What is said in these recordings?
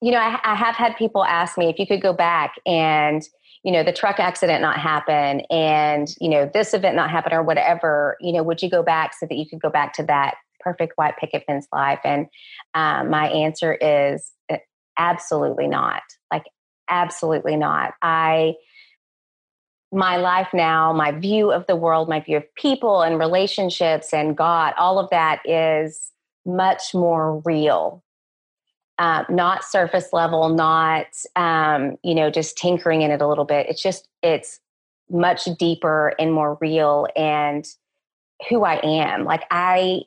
you know, I, I have had people ask me if you could go back and, you know, the truck accident not happen and, you know, this event not happen or whatever, you know, would you go back so that you could go back to that perfect white picket fence life? And um, my answer is uh, absolutely not. Like, absolutely not. I, my life now, my view of the world, my view of people and relationships and God, all of that is much more real uh, not surface level, not um, you know just tinkering in it a little bit. It's just it's much deeper and more real and who I am. Like I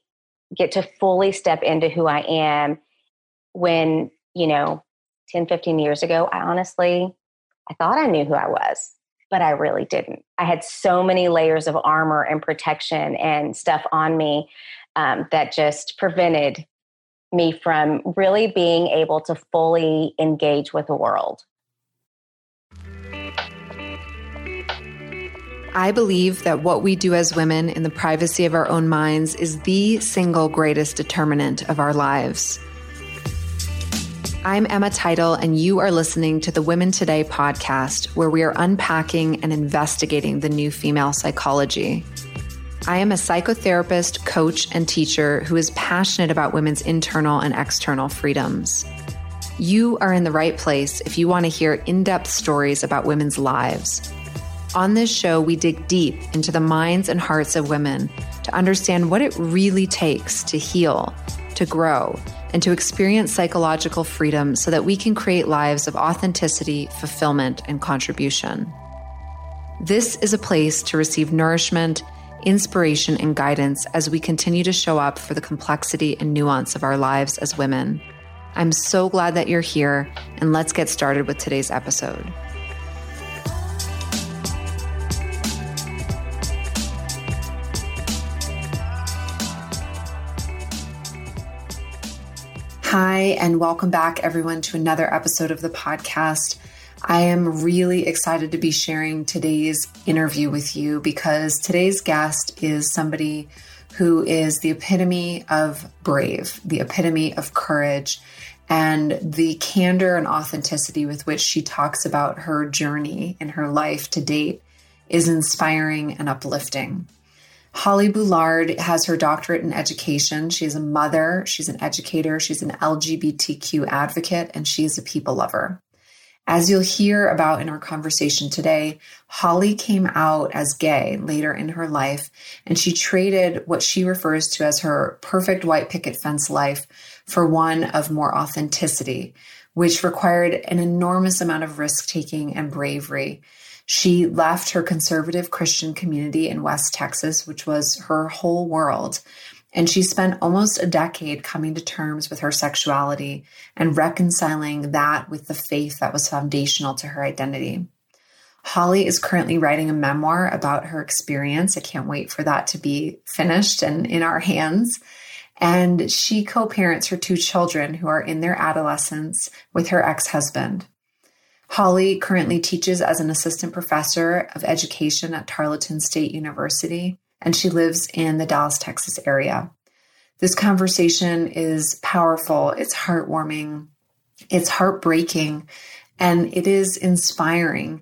get to fully step into who I am when, you know, 10, 15 years ago, I honestly, I thought I knew who I was, but I really didn't. I had so many layers of armor and protection and stuff on me um, that just prevented me from really being able to fully engage with the world. I believe that what we do as women in the privacy of our own minds is the single greatest determinant of our lives. I'm Emma Teitel, and you are listening to the Women Today podcast, where we are unpacking and investigating the new female psychology. I am a psychotherapist, coach, and teacher who is passionate about women's internal and external freedoms. You are in the right place if you want to hear in depth stories about women's lives. On this show, we dig deep into the minds and hearts of women to understand what it really takes to heal, to grow, and to experience psychological freedom so that we can create lives of authenticity, fulfillment, and contribution. This is a place to receive nourishment inspiration, and guidance as we continue to show up for the complexity and nuance of our lives as women. I'm so glad that you're here, and let's get started with today's episode. Hi, and welcome back, everyone, to another episode of the podcast. I am really excited to be sharing today's interview with you because today's guest is somebody who is the epitome of brave, the epitome of courage, and the candor and authenticity with which she talks about her journey in her life to date is inspiring and uplifting. Holly Bullard has her doctorate in education. She's a mother, she's an educator, she's an LGBTQ advocate, and she is a people lover. As you'll hear about in our conversation today, Holly came out as gay later in her life, and she traded what she refers to as her perfect white picket fence life for one of more authenticity, which required an enormous amount of risk taking and bravery. She left her conservative Christian community in West Texas, which was her whole world, and she spent almost a decade coming to terms with her sexuality and reconciling that with the faith that was foundational to her identity. Holly is currently writing a memoir about her experience. I can't wait for that to be finished and in our hands. And she co parents her two children who are in their adolescence with her ex husband. Holly currently teaches as an assistant professor of education at Tarleton State University and she lives in the Dallas, Texas area. This conversation is powerful, it's heartwarming, it's heartbreaking, and it is inspiring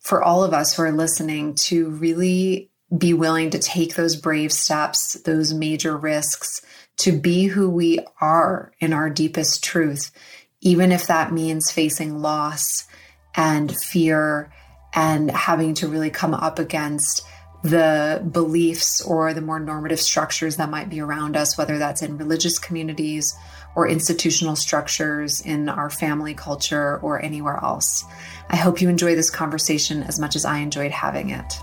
for all of us who are listening to really be willing to take those brave steps, those major risks, to be who we are in our deepest truth, even if that means facing loss and fear and having to really come up against the beliefs or the more normative structures that might be around us, whether that's in religious communities or institutional structures in our family culture or anywhere else. I hope you enjoy this conversation as much as I enjoyed having it.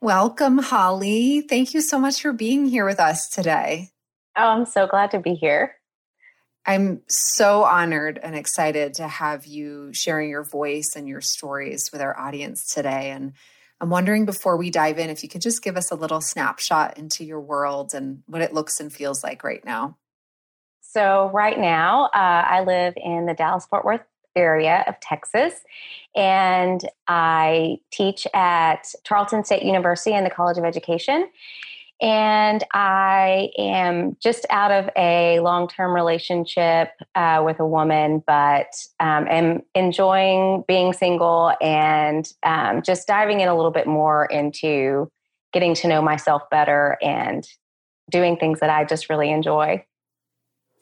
Welcome, Holly. Thank you so much for being here with us today. Oh, I'm so glad to be here. I'm so honored and excited to have you sharing your voice and your stories with our audience today. And I'm wondering before we dive in, if you could just give us a little snapshot into your world and what it looks and feels like right now. So, right now, uh, I live in the Dallas Fort Worth area of Texas. And I teach at Tarleton State University and the College of Education. And I am just out of a long term relationship uh, with a woman, but um, am enjoying being single and um, just diving in a little bit more into getting to know myself better and doing things that I just really enjoy.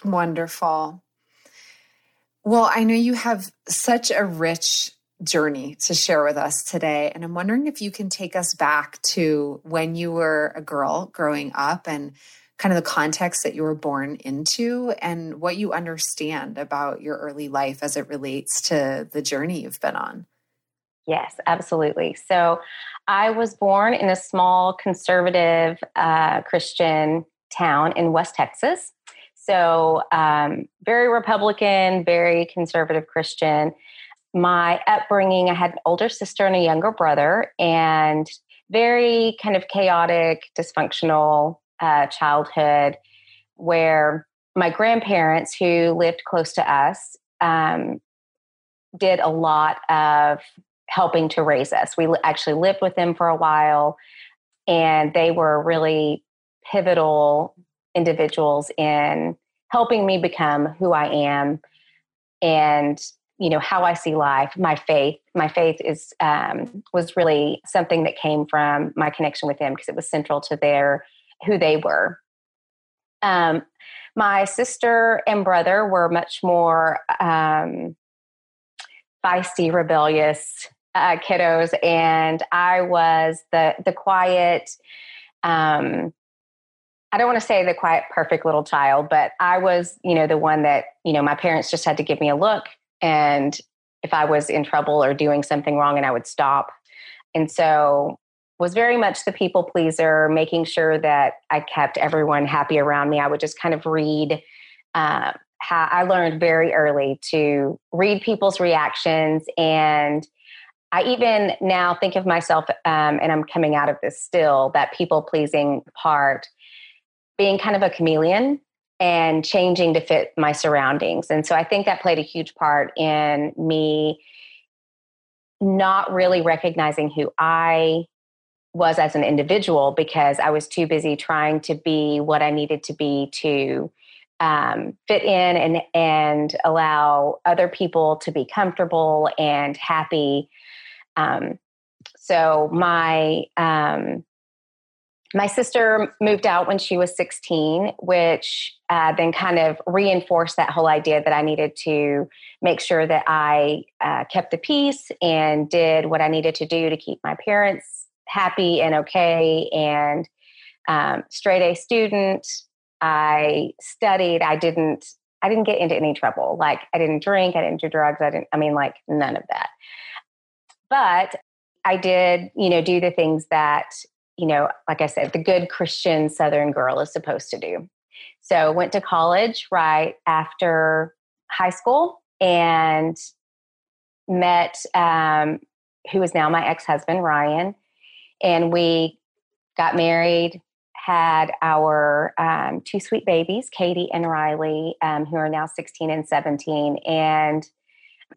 Wonderful. Well, I know you have such a rich journey to share with us today. And I'm wondering if you can take us back to when you were a girl growing up and kind of the context that you were born into and what you understand about your early life as it relates to the journey you've been on. Yes, absolutely. So I was born in a small conservative uh, Christian town in West Texas. So, um, very Republican, very conservative Christian my upbringing, I had an older sister and a younger brother, and very kind of chaotic, dysfunctional uh, childhood where my grandparents, who lived close to us, um, did a lot of helping to raise us. We actually lived with them for a while, and they were really pivotal individuals in helping me become who I am and you know how i see life my faith my faith is um, was really something that came from my connection with them because it was central to their who they were. Um, my sister and brother were much more um, feisty rebellious uh, kiddos and i was the the quiet um, I don't want to say the quiet, perfect little child, but I was, you know, the one that, you know, my parents just had to give me a look and if I was in trouble or doing something wrong, and I would stop. And so was very much the people pleaser, making sure that I kept everyone happy around me. I would just kind of read. Uh, how I learned very early to read people's reactions, and I even now think of myself, um, and I'm coming out of this still that people pleasing part, being kind of a chameleon and changing to fit my surroundings. And so I think that played a huge part in me not really recognizing who I was as an individual because I was too busy trying to be what I needed to be to um, fit in and and allow other people to be comfortable and happy. Um, so my um, my sister moved out when she was 16, which uh, then kind of reinforced that whole idea that I needed to make sure that I uh, kept the peace and did what I needed to do to keep my parents happy and okay. And um, straight A student, I studied. I didn't. I didn't get into any trouble. Like I didn't drink. I didn't do drugs. I didn't. I mean, like none of that. But I did, you know, do the things that you know, like I said, the good Christian Southern girl is supposed to do. So went to college right after high school and met um, who is now my ex-husband Ryan, and we got married. Had our um, two sweet babies, Katie and Riley, um, who are now 16 and 17. And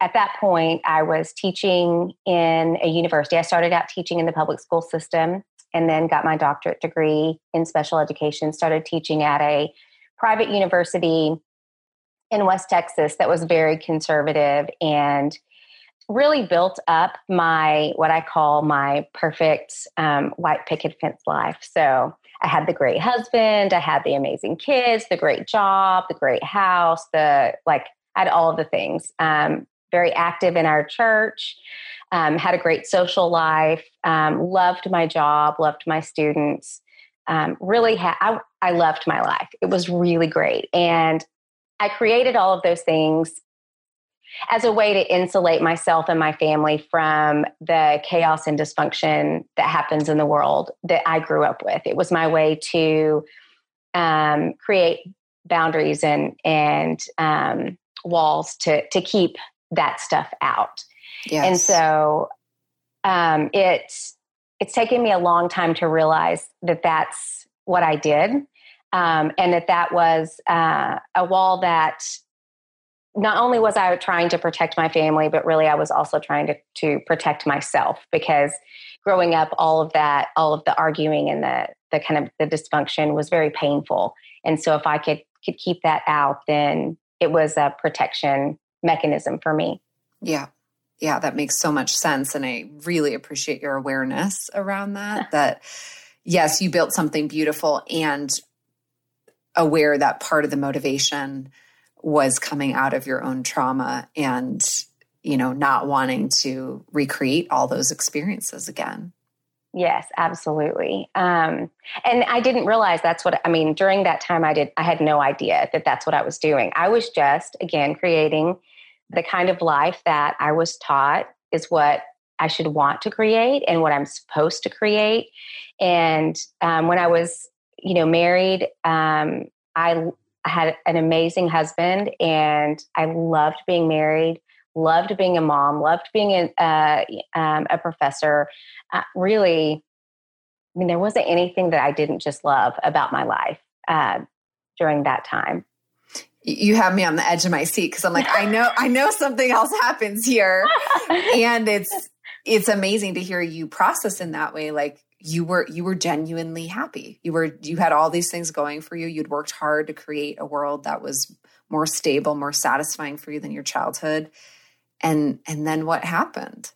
at that point, I was teaching in a university. I started out teaching in the public school system and then got my doctorate degree in special education, started teaching at a private university in West Texas that was very conservative and really built up my what I call my perfect um, white picket fence life. So I had the great husband, I had the amazing kids, the great job, the great house, the like I had all of the things. Um, very active in our church um, had a great social life, um, loved my job, loved my students. Um, really, ha- I, I loved my life. It was really great. And I created all of those things as a way to insulate myself and my family from the chaos and dysfunction that happens in the world that I grew up with. It was my way to um, create boundaries and and um, walls to to keep that stuff out. Yes. And so um, it's it's taken me a long time to realize that that's what I did, um, and that that was uh, a wall that not only was I trying to protect my family, but really I was also trying to, to protect myself because growing up, all of that, all of the arguing and the, the kind of the dysfunction was very painful. And so if I could, could keep that out, then it was a protection mechanism for me. Yeah. Yeah, that makes so much sense. And I really appreciate your awareness around that. that, yes, you built something beautiful and aware that part of the motivation was coming out of your own trauma and you know not wanting to recreate all those experiences again yes absolutely um, and i didn't realize that's what i mean during that time i did i had no idea that that's what i was doing i was just again creating the kind of life that i was taught is what i should want to create and what i'm supposed to create and um, when i was you know married um, i had an amazing husband and I loved being married, loved being a mom, loved being a, uh, um, a professor. Uh, really, I mean, there wasn't anything that I didn't just love about my life uh, during that time. You have me on the edge of my seat because I'm like, I know, I know something else happens here, and it's it's amazing to hear you process in that way. Like you were you were genuinely happy. You were you had all these things going for you. You'd worked hard to create a world that was more stable more satisfying for you than your childhood. And and then what happened?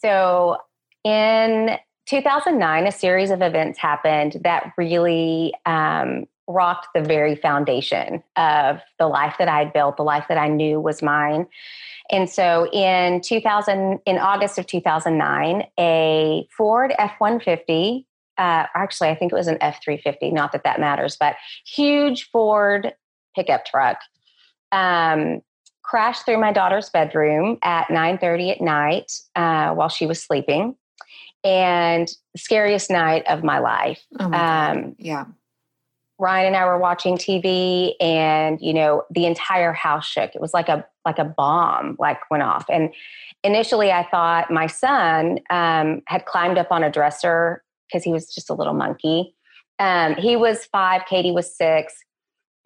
So in 2009 a series of events happened that really um, rocked the very foundation of the life that i'd built the life that i knew was mine and so in 2000, in August of 2009, a Ford F 150, uh, actually, I think it was an F 350, not that that matters, but huge Ford pickup truck um, crashed through my daughter's bedroom at 9.30 at night uh, while she was sleeping. And scariest night of my life. Oh my um, yeah. Ryan and I were watching TV and you know the entire house shook. It was like a like a bomb like went off. And initially I thought my son um, had climbed up on a dresser because he was just a little monkey. Um, he was five, Katie was six.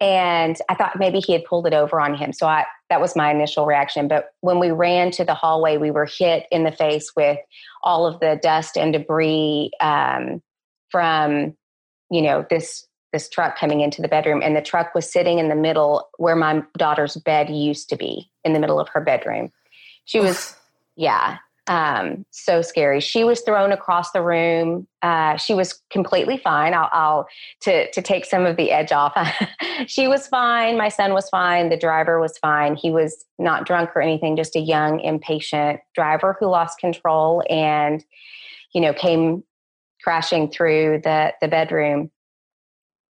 And I thought maybe he had pulled it over on him. So I, that was my initial reaction. But when we ran to the hallway, we were hit in the face with all of the dust and debris um, from, you know, this this truck coming into the bedroom and the truck was sitting in the middle where my daughter's bed used to be in the middle of her bedroom. She was yeah um, so scary. She was thrown across the room. Uh, she was completely fine. I'll, I'll, to, to take some of the edge off she was fine. My son was fine. The driver was fine. He was not drunk or anything just a young impatient driver who lost control and you know came crashing through the the bedroom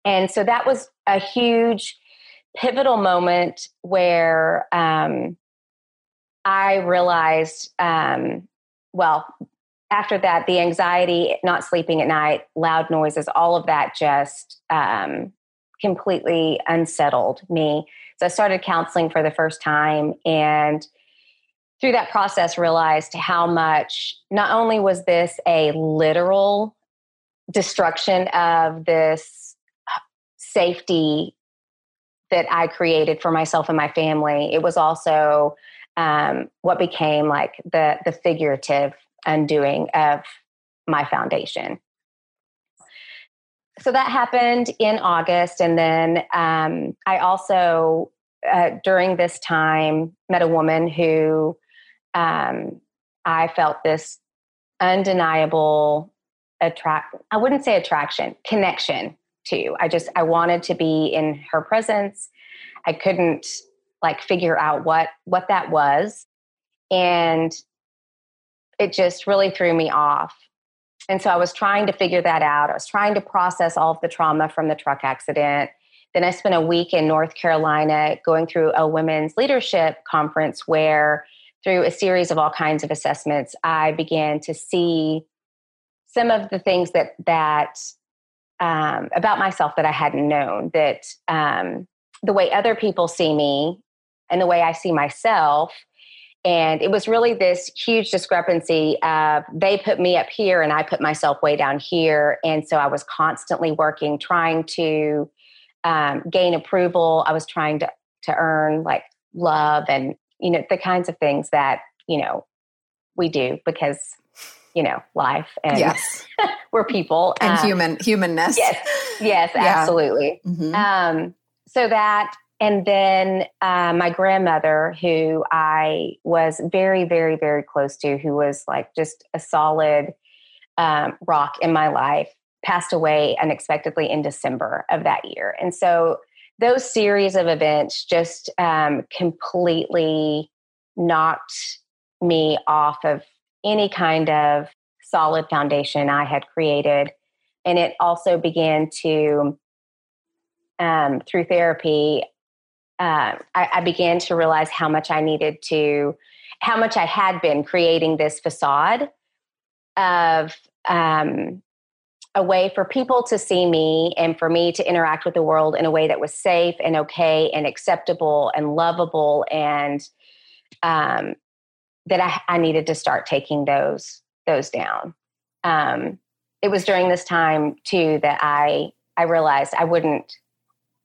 and so that was a huge pivotal moment where um, I realized, um, well, after that, the anxiety, not sleeping at night, loud noises, all of that just um, completely unsettled me. So I started counseling for the first time and through that process realized how much not only was this a literal destruction of this safety that I created for myself and my family. It was also um, what became like the the figurative undoing of my foundation. So that happened in August, and then um, I also uh, during this time met a woman who um, I felt this undeniable attract. I wouldn't say attraction, connection to. I just I wanted to be in her presence. I couldn't like figure out what what that was and it just really threw me off. And so I was trying to figure that out. I was trying to process all of the trauma from the truck accident. Then I spent a week in North Carolina going through a women's leadership conference where, through a series of all kinds of assessments, I began to see some of the things that that um, about myself that I hadn't known. That um, the way other people see me and the way I see myself. And it was really this huge discrepancy of they put me up here and I put myself way down here. And so I was constantly working, trying to um, gain approval. I was trying to, to earn like love and you know the kinds of things that you know we do because you know life and yes we're people and um, human humanness yes yes yeah. absolutely mm-hmm. um, so that and then uh, my grandmother who i was very very very close to who was like just a solid um, rock in my life passed away unexpectedly in december of that year and so those series of events just um, completely knocked me off of any kind of solid foundation I had created. And it also began to, um, through therapy, uh, I, I began to realize how much I needed to, how much I had been creating this facade of um, a way for people to see me and for me to interact with the world in a way that was safe and okay and acceptable and lovable and um, that I, I, needed to start taking those those down. Um, it was during this time too that I I realized I wouldn't.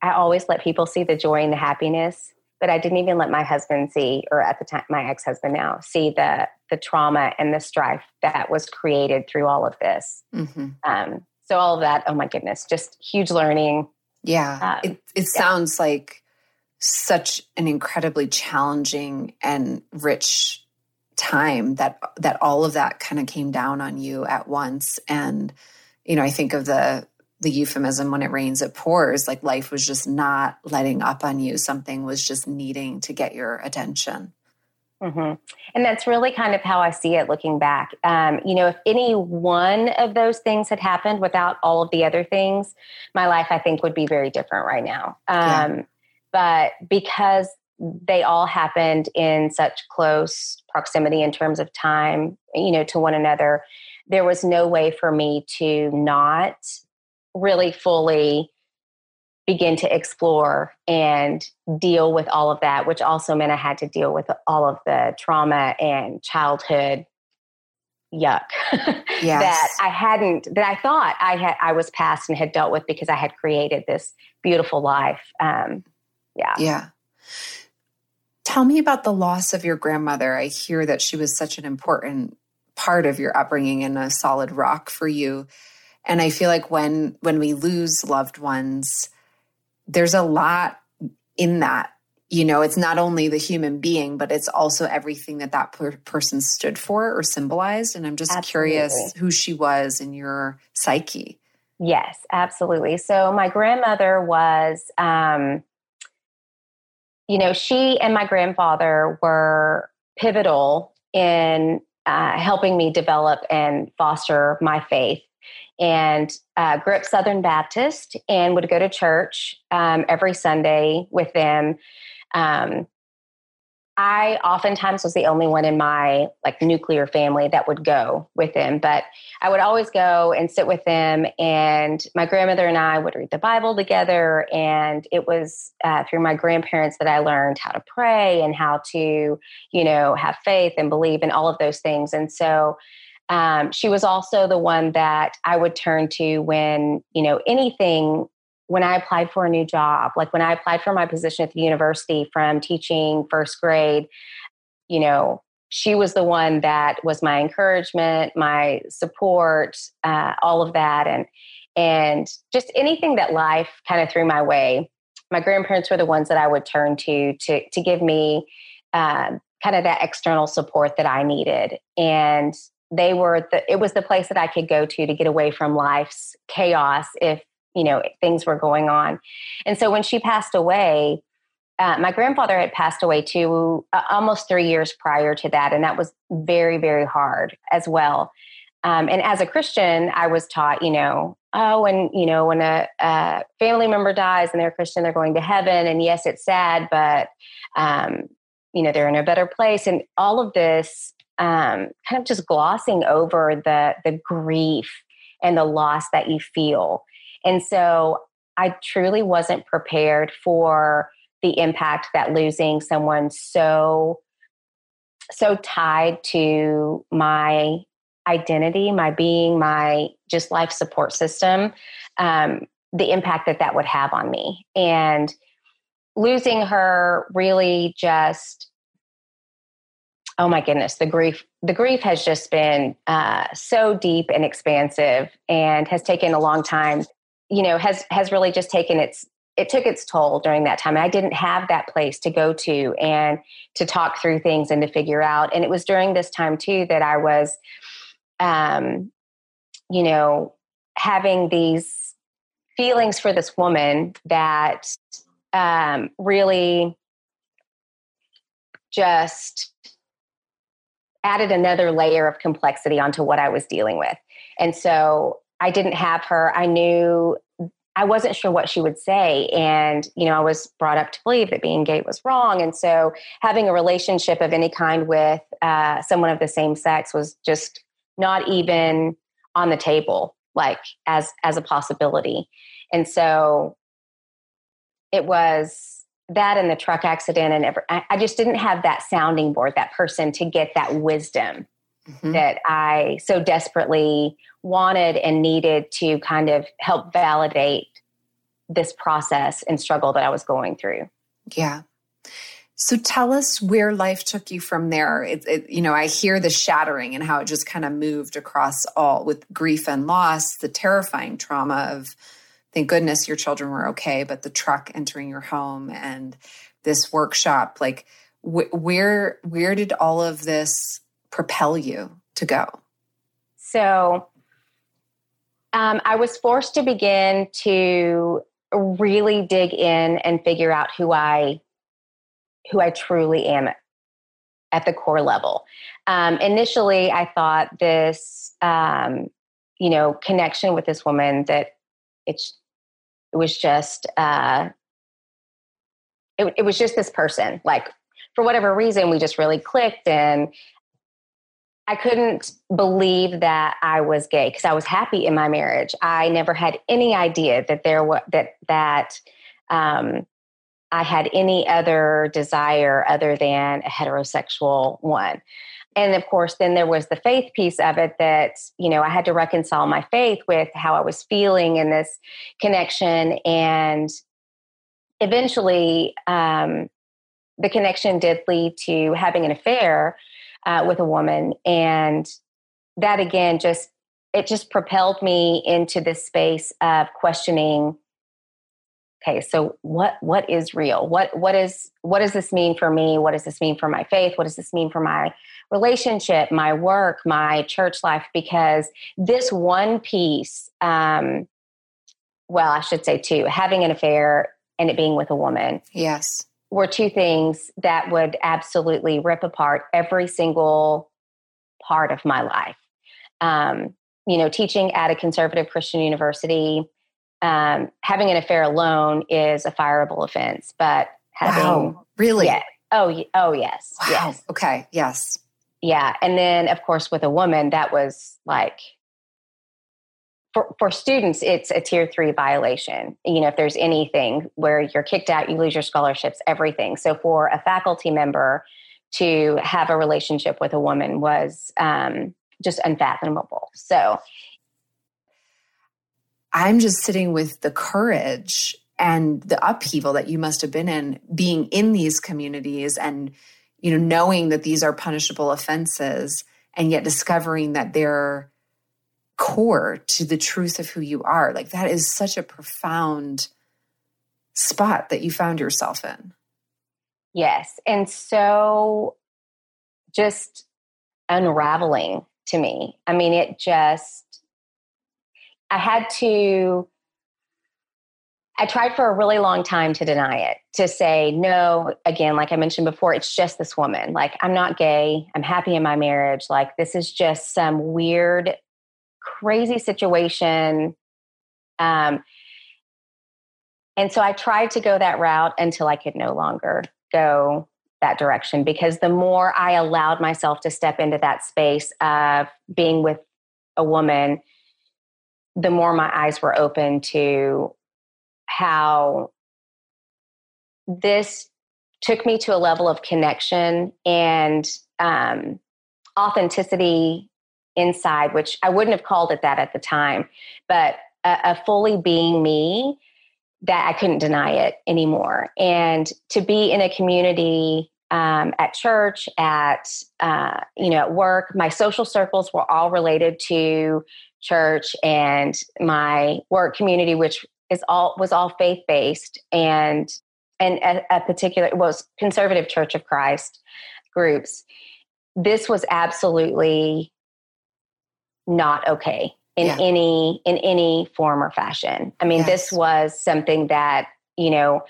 I always let people see the joy and the happiness, but I didn't even let my husband see, or at the time my ex husband now, see the the trauma and the strife that was created through all of this. Mm-hmm. Um, so all of that, oh my goodness, just huge learning. Yeah, um, it it yeah. sounds like such an incredibly challenging and rich time that that all of that kind of came down on you at once. And you know i think of the the euphemism when it rains it pours. Like life was just not letting up on you. Something was just needing to get your attention. Mm-hmm. and that's really kind of how i see it looking back. Um, you know if any one of those things had happened without all of the other things my life i think would be very different right now. Um, yeah. but because they all happened in such close proximity in terms of time, you know, to one another. There was no way for me to not really fully begin to explore and deal with all of that, which also meant I had to deal with all of the trauma and childhood yuck yes. that I hadn't that I thought I had I was past and had dealt with because I had created this beautiful life. Um, yeah. Yeah. Tell me about the loss of your grandmother. I hear that she was such an important part of your upbringing and a solid rock for you. And I feel like when when we lose loved ones, there's a lot in that. You know, it's not only the human being, but it's also everything that that per- person stood for or symbolized. And I'm just absolutely. curious who she was in your psyche. Yes, absolutely. So my grandmother was um, you know, she and my grandfather were pivotal in uh, helping me develop and foster my faith. And uh, grew up Southern Baptist and would go to church um, every Sunday with them. Um, I oftentimes was the only one in my like nuclear family that would go with them, but I would always go and sit with them. And my grandmother and I would read the Bible together. And it was uh, through my grandparents that I learned how to pray and how to, you know, have faith and believe in all of those things. And so um, she was also the one that I would turn to when, you know, anything when I applied for a new job, like when I applied for my position at the university from teaching first grade, you know, she was the one that was my encouragement, my support, uh, all of that, and and just anything that life kind of threw my way. My grandparents were the ones that I would turn to to to give me uh, kind of that external support that I needed, and they were the it was the place that I could go to to get away from life's chaos if you know things were going on. And so when she passed away uh, my grandfather had passed away too uh, almost three years prior to that and that was very very hard as well. Um, and as a christian i was taught you know oh and you know when a, a, family member dies and they're christian they're going to heaven and yes it's sad but um, you know they're in a better place. And all of this um, kind of just glossing over the the grief and the loss that you feel and so I truly wasn't prepared for the impact that losing someone so so tied to my identity, my being, my just life support system, um, the impact that that would have on me. And losing her really just oh my goodness the grief the grief has just been uh, so deep and expansive and has taken a long time you know has has really just taken its it took its toll during that time. I didn't have that place to go to and to talk through things and to figure out. And it was during this time too that I was, um, you know, having these feelings for this woman that um, really just added another layer of complexity onto what I was dealing with. And so I didn't have her. I knew I wasn't sure what she would say. And, you know, I was brought up to believe that being gay was wrong. And so having a relationship of any kind with uh, someone of the same sex was just not even on the table, like as, as a possibility. And so it was that and the truck accident and every, I, I just didn't have that sounding board, that person to get that wisdom mm-hmm. that I so desperately wanted and needed to kind of help validate this process and struggle that I was going through. Yeah. So tell us where life took you from there. It, it, you know, I hear the shattering and how it just kind of moved across all with grief and loss, the terrifying trauma of, thank goodness your children were okay, but the truck entering your home and this workshop, like wh- where where did all of this propel you to go? So um, I was forced to begin to really dig in and figure out who I who I truly am at the core level. Um, initially, I thought this, um, you know, connection with this woman that it's it was just uh, it, it was just this person. Like for whatever reason, we just really clicked, and I couldn't believe that I was gay because I was happy in my marriage. I never had any idea that there was that that um, I had any other desire other than a heterosexual one. And of course, then there was the faith piece of it that, you know, I had to reconcile my faith with how I was feeling in this connection. And eventually, um, the connection did lead to having an affair uh, with a woman. And that again, just, it just propelled me into this space of questioning okay so what what is real? What what is what does this mean for me? What does this mean for my faith? What does this mean for my relationship my work my church life? Because this one piece um well i should say two having an affair and it being with a woman yes were two things that would absolutely rip apart every single part of my life. Um, you know, teaching at a conservative Christian university, um, having an affair alone is a fireable offense, but having wow, really, yeah, oh, oh, yes, wow. yes, okay, yes, yeah, and then of course with a woman, that was like for, for students, it's a tier three violation. You know, if there's anything where you're kicked out, you lose your scholarships, everything. So for a faculty member to have a relationship with a woman was um, just unfathomable. So I'm just sitting with the courage and the upheaval that you must have been in being in these communities and you know knowing that these are punishable offenses and yet discovering that they're core to the truth of who you are. Like that is such a profound spot that you found yourself in. Yes. And so just unraveling to me. I mean, it just, I had to, I tried for a really long time to deny it, to say, no, again, like I mentioned before, it's just this woman. Like, I'm not gay. I'm happy in my marriage. Like, this is just some weird crazy situation. Um, and so I tried to go that route until I could no longer go that direction because the more I allowed myself to step into that space of being with a woman, the more my eyes were open to how this took me to a level of connection and um, authenticity inside, which I wouldn't have called it that at the time, but a, a fully being me that I couldn't deny it anymore. And to be in a community um, at church, at uh, you know, at work, my social circles were all related to church, and my work community, which is all was all faith based, and and a, a particular was conservative Church of Christ groups. This was absolutely not okay in yeah. any in any form or fashion. I mean, yes. this was something that, you know,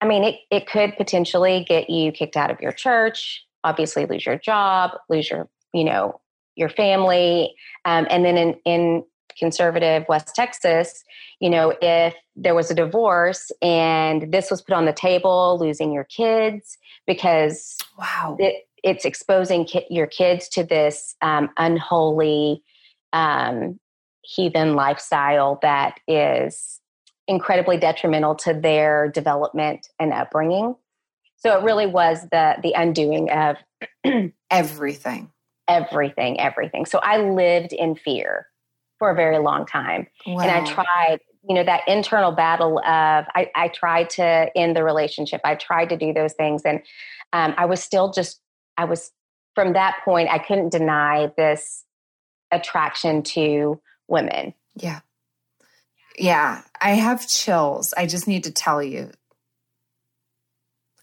I mean, it, it could potentially get you kicked out of your church, obviously lose your job, lose your, you know, your family. Um, and then in, in conservative West Texas, you know, if there was a divorce and this was put on the table, losing your kids because wow, it, it's exposing ki- your kids to this um, unholy um, heathen lifestyle that is incredibly detrimental to their development and upbringing. So it really was the the undoing of everything. Everything, everything. So I lived in fear for a very long time. Wow. And I tried, you know, that internal battle of I, I tried to end the relationship. I tried to do those things. And um, I was still just I was from that point, I couldn't deny this attraction to women. Yeah. Yeah. I have chills. I just need to tell you.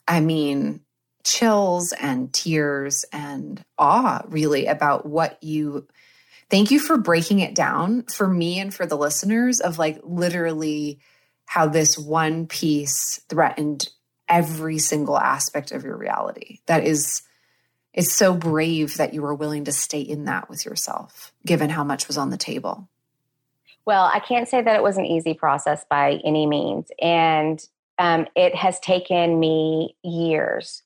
I mean, chills and tears and awe, really, about what you. Thank you for breaking it down for me and for the listeners of like literally how this one piece threatened every single aspect of your reality. That is it's so brave that you were willing to stay in that with yourself, given how much was on the table. Well, I can't say that it was an easy process by any means. And um, it has taken me years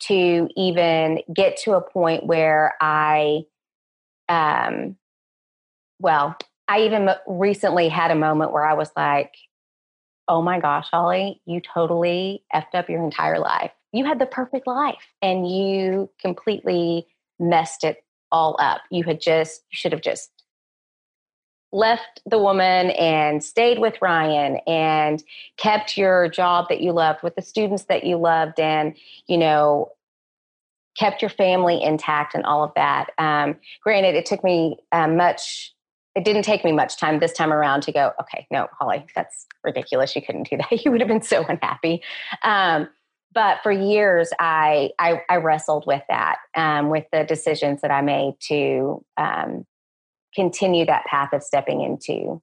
to even get to a point where I, um, well, I even recently had a moment where I was like, oh my gosh, Holly, you totally effed up your entire life. You had the perfect life and you completely messed it all up. You had just, you should have just left the woman and stayed with Ryan and kept your job that you loved with the students that you loved and, you know, kept your family intact and all of that. Um, granted, it took me uh, much, it didn't take me much time this time around to go, okay, no, Holly, that's ridiculous. You couldn't do that. You would have been so unhappy. Um, but for years, I, I, I wrestled with that, um, with the decisions that I made to um, continue that path of stepping into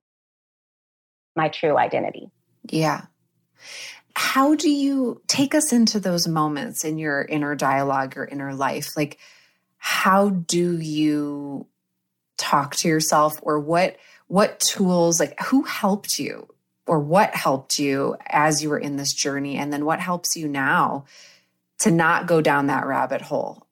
my true identity. Yeah. How do you take us into those moments in your inner dialogue, your inner life? Like, how do you talk to yourself or what what tools like who helped you or what helped you as you were in this journey and then what helps you now to not go down that rabbit hole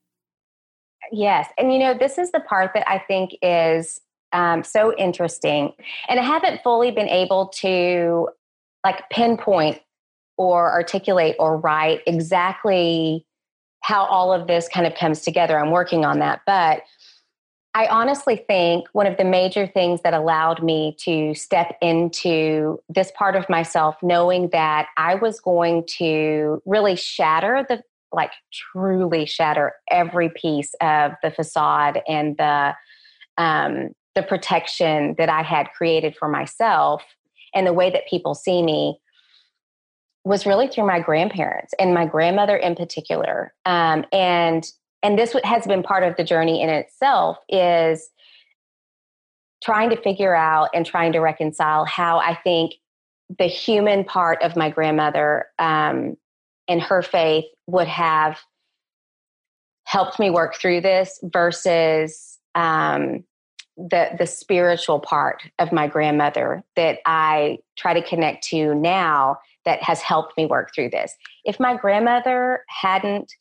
yes and you know this is the part that i think is um, so interesting. And I haven't fully been able to like pinpoint or articulate or write exactly how all of this kind of comes together. I'm working on that. But I honestly think one of the major things that allowed me to step into this part of myself, knowing that I was going to really shatter the, like truly shatter every piece of the facade and the, um, the protection that I had created for myself and the way that people see me was really through my grandparents and my grandmother in particular. Um, and and this has been part of the journey in itself is trying to figure out and trying to reconcile how I think the human part of my grandmother um, and her faith would have helped me work through this versus um, the the spiritual part of my grandmother that I try to connect to now that has helped me work through this. If my grandmother hadn't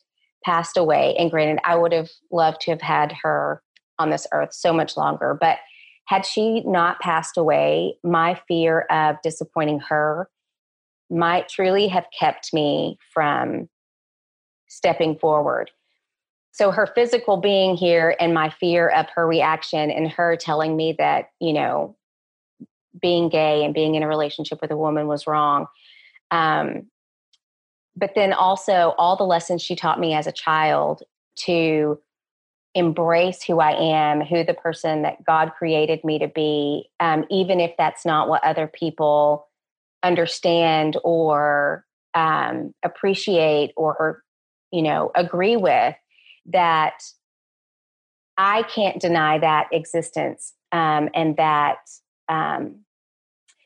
passed away, and granted, I would have loved to have had her on this earth so much longer, but had she not passed away, my fear of disappointing her might truly have kept me from stepping forward. So her physical being here and my fear of her reaction and her telling me that you know being gay and being in a relationship with a woman was wrong Um, but then also all the lessons she taught me as a child to embrace who I am, who the person that God created me to be, um, even if that's not what other people understand or um, appreciate or, or, you know, agree with, that I can't deny that existence um, and that um,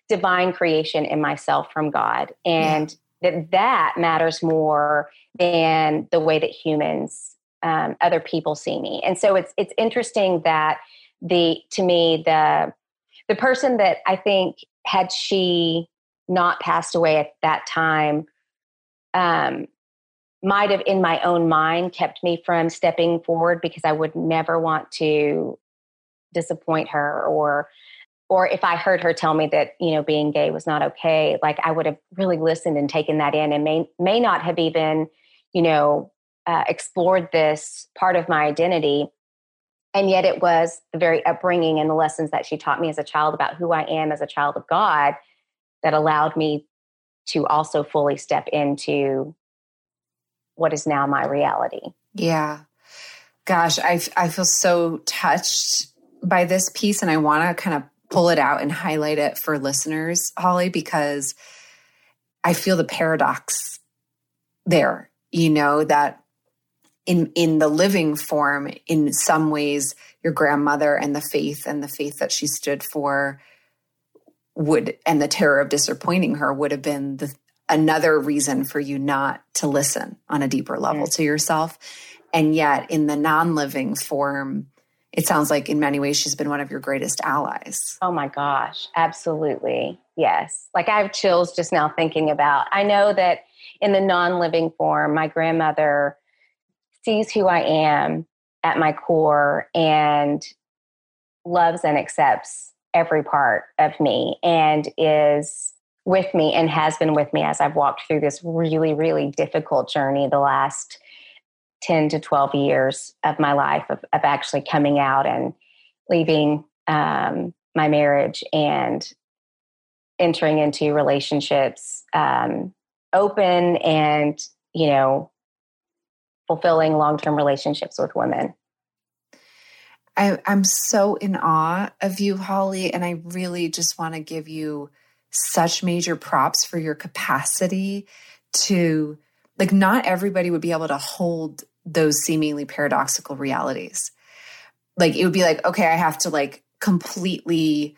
divine creation in myself from God. And. That that matters more than the way that humans um, other people see me. And so it's it's interesting that the to me the the person that I think had she not passed away at that time um, might have in my own mind kept me from stepping forward because I would never want to disappoint her or or if I heard her tell me that you know being gay was not okay like I would have really listened and taken that in and may may not have even you know uh, explored this part of my identity. And yet it was the very upbringing and the lessons that she taught me as a child about who I am as a child of God that allowed me to also fully step into what is now my reality. Yeah. Gosh, I, I feel so touched by this piece, and I want to kind of pull it out and highlight it for listeners, Holly, because I feel the paradox there. You know, that in in the living form in some ways your grandmother and the faith and the faith that she stood for would and the terror of disappointing her would have been the another reason for you not to listen on a deeper level to yourself and yet in the non-living form it sounds like in many ways she's been one of your greatest allies. Oh my gosh absolutely yes. Like i have chills just now thinking about i know that in the non-living form my grandmother sees who I am at my core and loves and accepts every part of me and is with me and has been with me as I've walked through this really, really difficult journey the last 10 to 12 years of my life of, of actually coming out and leaving um, my marriage and entering into relationships um, open and, you know, fulfilling long term relationships with women. I, I'm so in awe of you, Holly, and I really just want to give you such major props for your capacity to, like, not everybody would be able to hold those seemingly paradoxical realities. Like, it would be like, okay, I have to, like, completely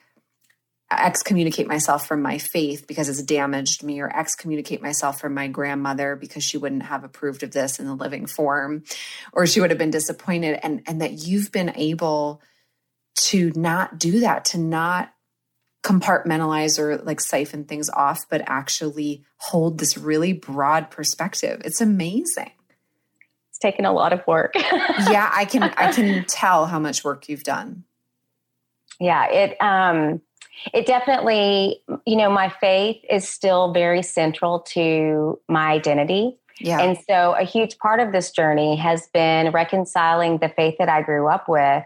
excommunicate myself from my faith because it's damaged me or excommunicate myself from my grandmother because she wouldn't have approved of this in the living form or she would have been disappointed. And and that you've been able to not do that to not compartmentalize or like siphon things off but actually hold this really broad perspective. It's amazing it's taken a lot of work yeah i can i can tell how much work you've done yeah it um it definitely, you know, my faith is still very central to my identity. Yeah. And so a huge part of this journey has been reconciling the faith that I grew up with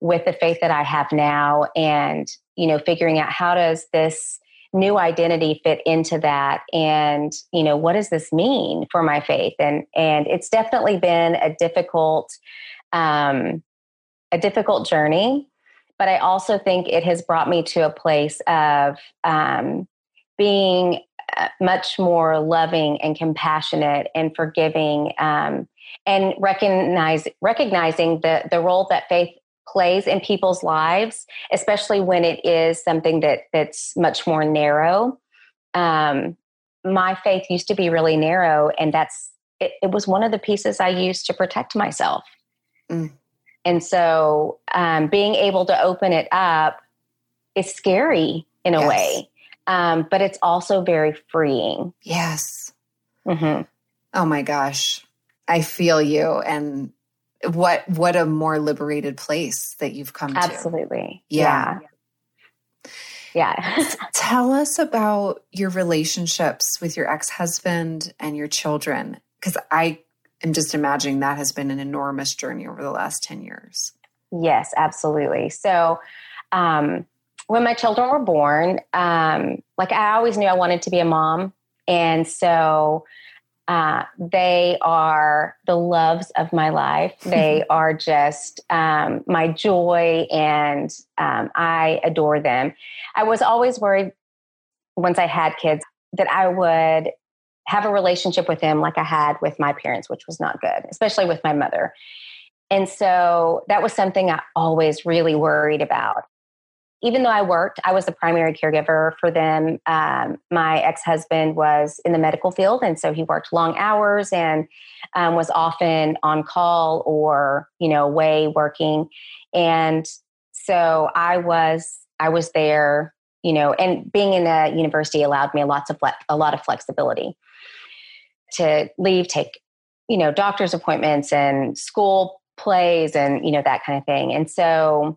with the faith that I have now and, you know, figuring out how does this new identity fit into that and, you know, what does this mean for my faith? And and it's definitely been a difficult um a difficult journey but I also think it has brought me to a place of um, being uh, much more loving and compassionate and forgiving um, and recognize recognizing the the role that faith plays in people's lives especially when it is something that that's much more narrow um, my faith used to be really narrow and that's it, it, was one of the pieces i used to protect myself mm. And so um, being able to open it up is scary in a yes. way, um, but it's also very freeing. Yes. Mm-hmm. Oh my gosh. I feel you. And what what a more liberated place that you've come Absolutely. to. Absolutely. Yeah. Yeah. yeah. Tell us about your relationships with your ex-husband and your children cuz I am just imagining that has been an enormous journey over the last 10 years. Yes, absolutely. So, um, when my children were born, um, like I always knew I wanted to be a mom. And so uh, they are the loves of my life. They are just um, my joy, and um, I adore them. I was always worried once I had kids that I would have a relationship with them like I had with my parents, which was not good, especially with my mother. And so that was something I always really worried about even though I worked, I was the primary caregiver for them. Um, my ex husband was in the medical field, and so he worked long hours and um, was often on call or you know away working. And so I was I was there, you know, and being in a university allowed me lots of a lot of flexibility to leave, take you know doctor's appointments and school plays and you know that kind of thing. And so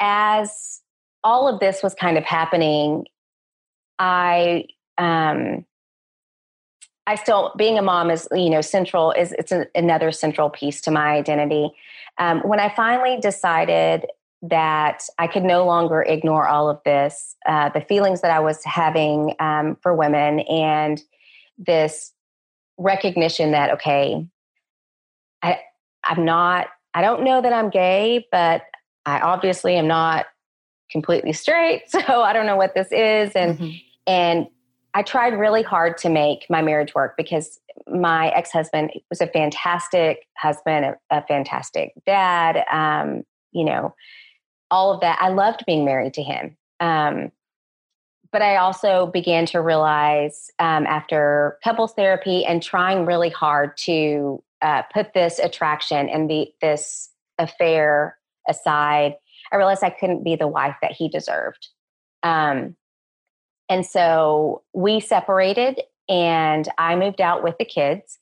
as all of this was kind of happening, I um, I still being a mom is you know central is it's a, another central piece to my identity. Um, when I finally decided that I could no longer ignore all of this, uh, the feelings that I was having um, for women, and this recognition that okay, I I'm not I don't know that I'm gay, but I obviously am not completely straight so i don't know what this is and mm-hmm. and i tried really hard to make my marriage work because my ex-husband was a fantastic husband a, a fantastic dad um, you know all of that i loved being married to him um, but i also began to realize um, after couples therapy and trying really hard to uh, put this attraction and the, this affair aside I realized I couldn't be the wife that he deserved. Um, and so we separated and I moved out with the kids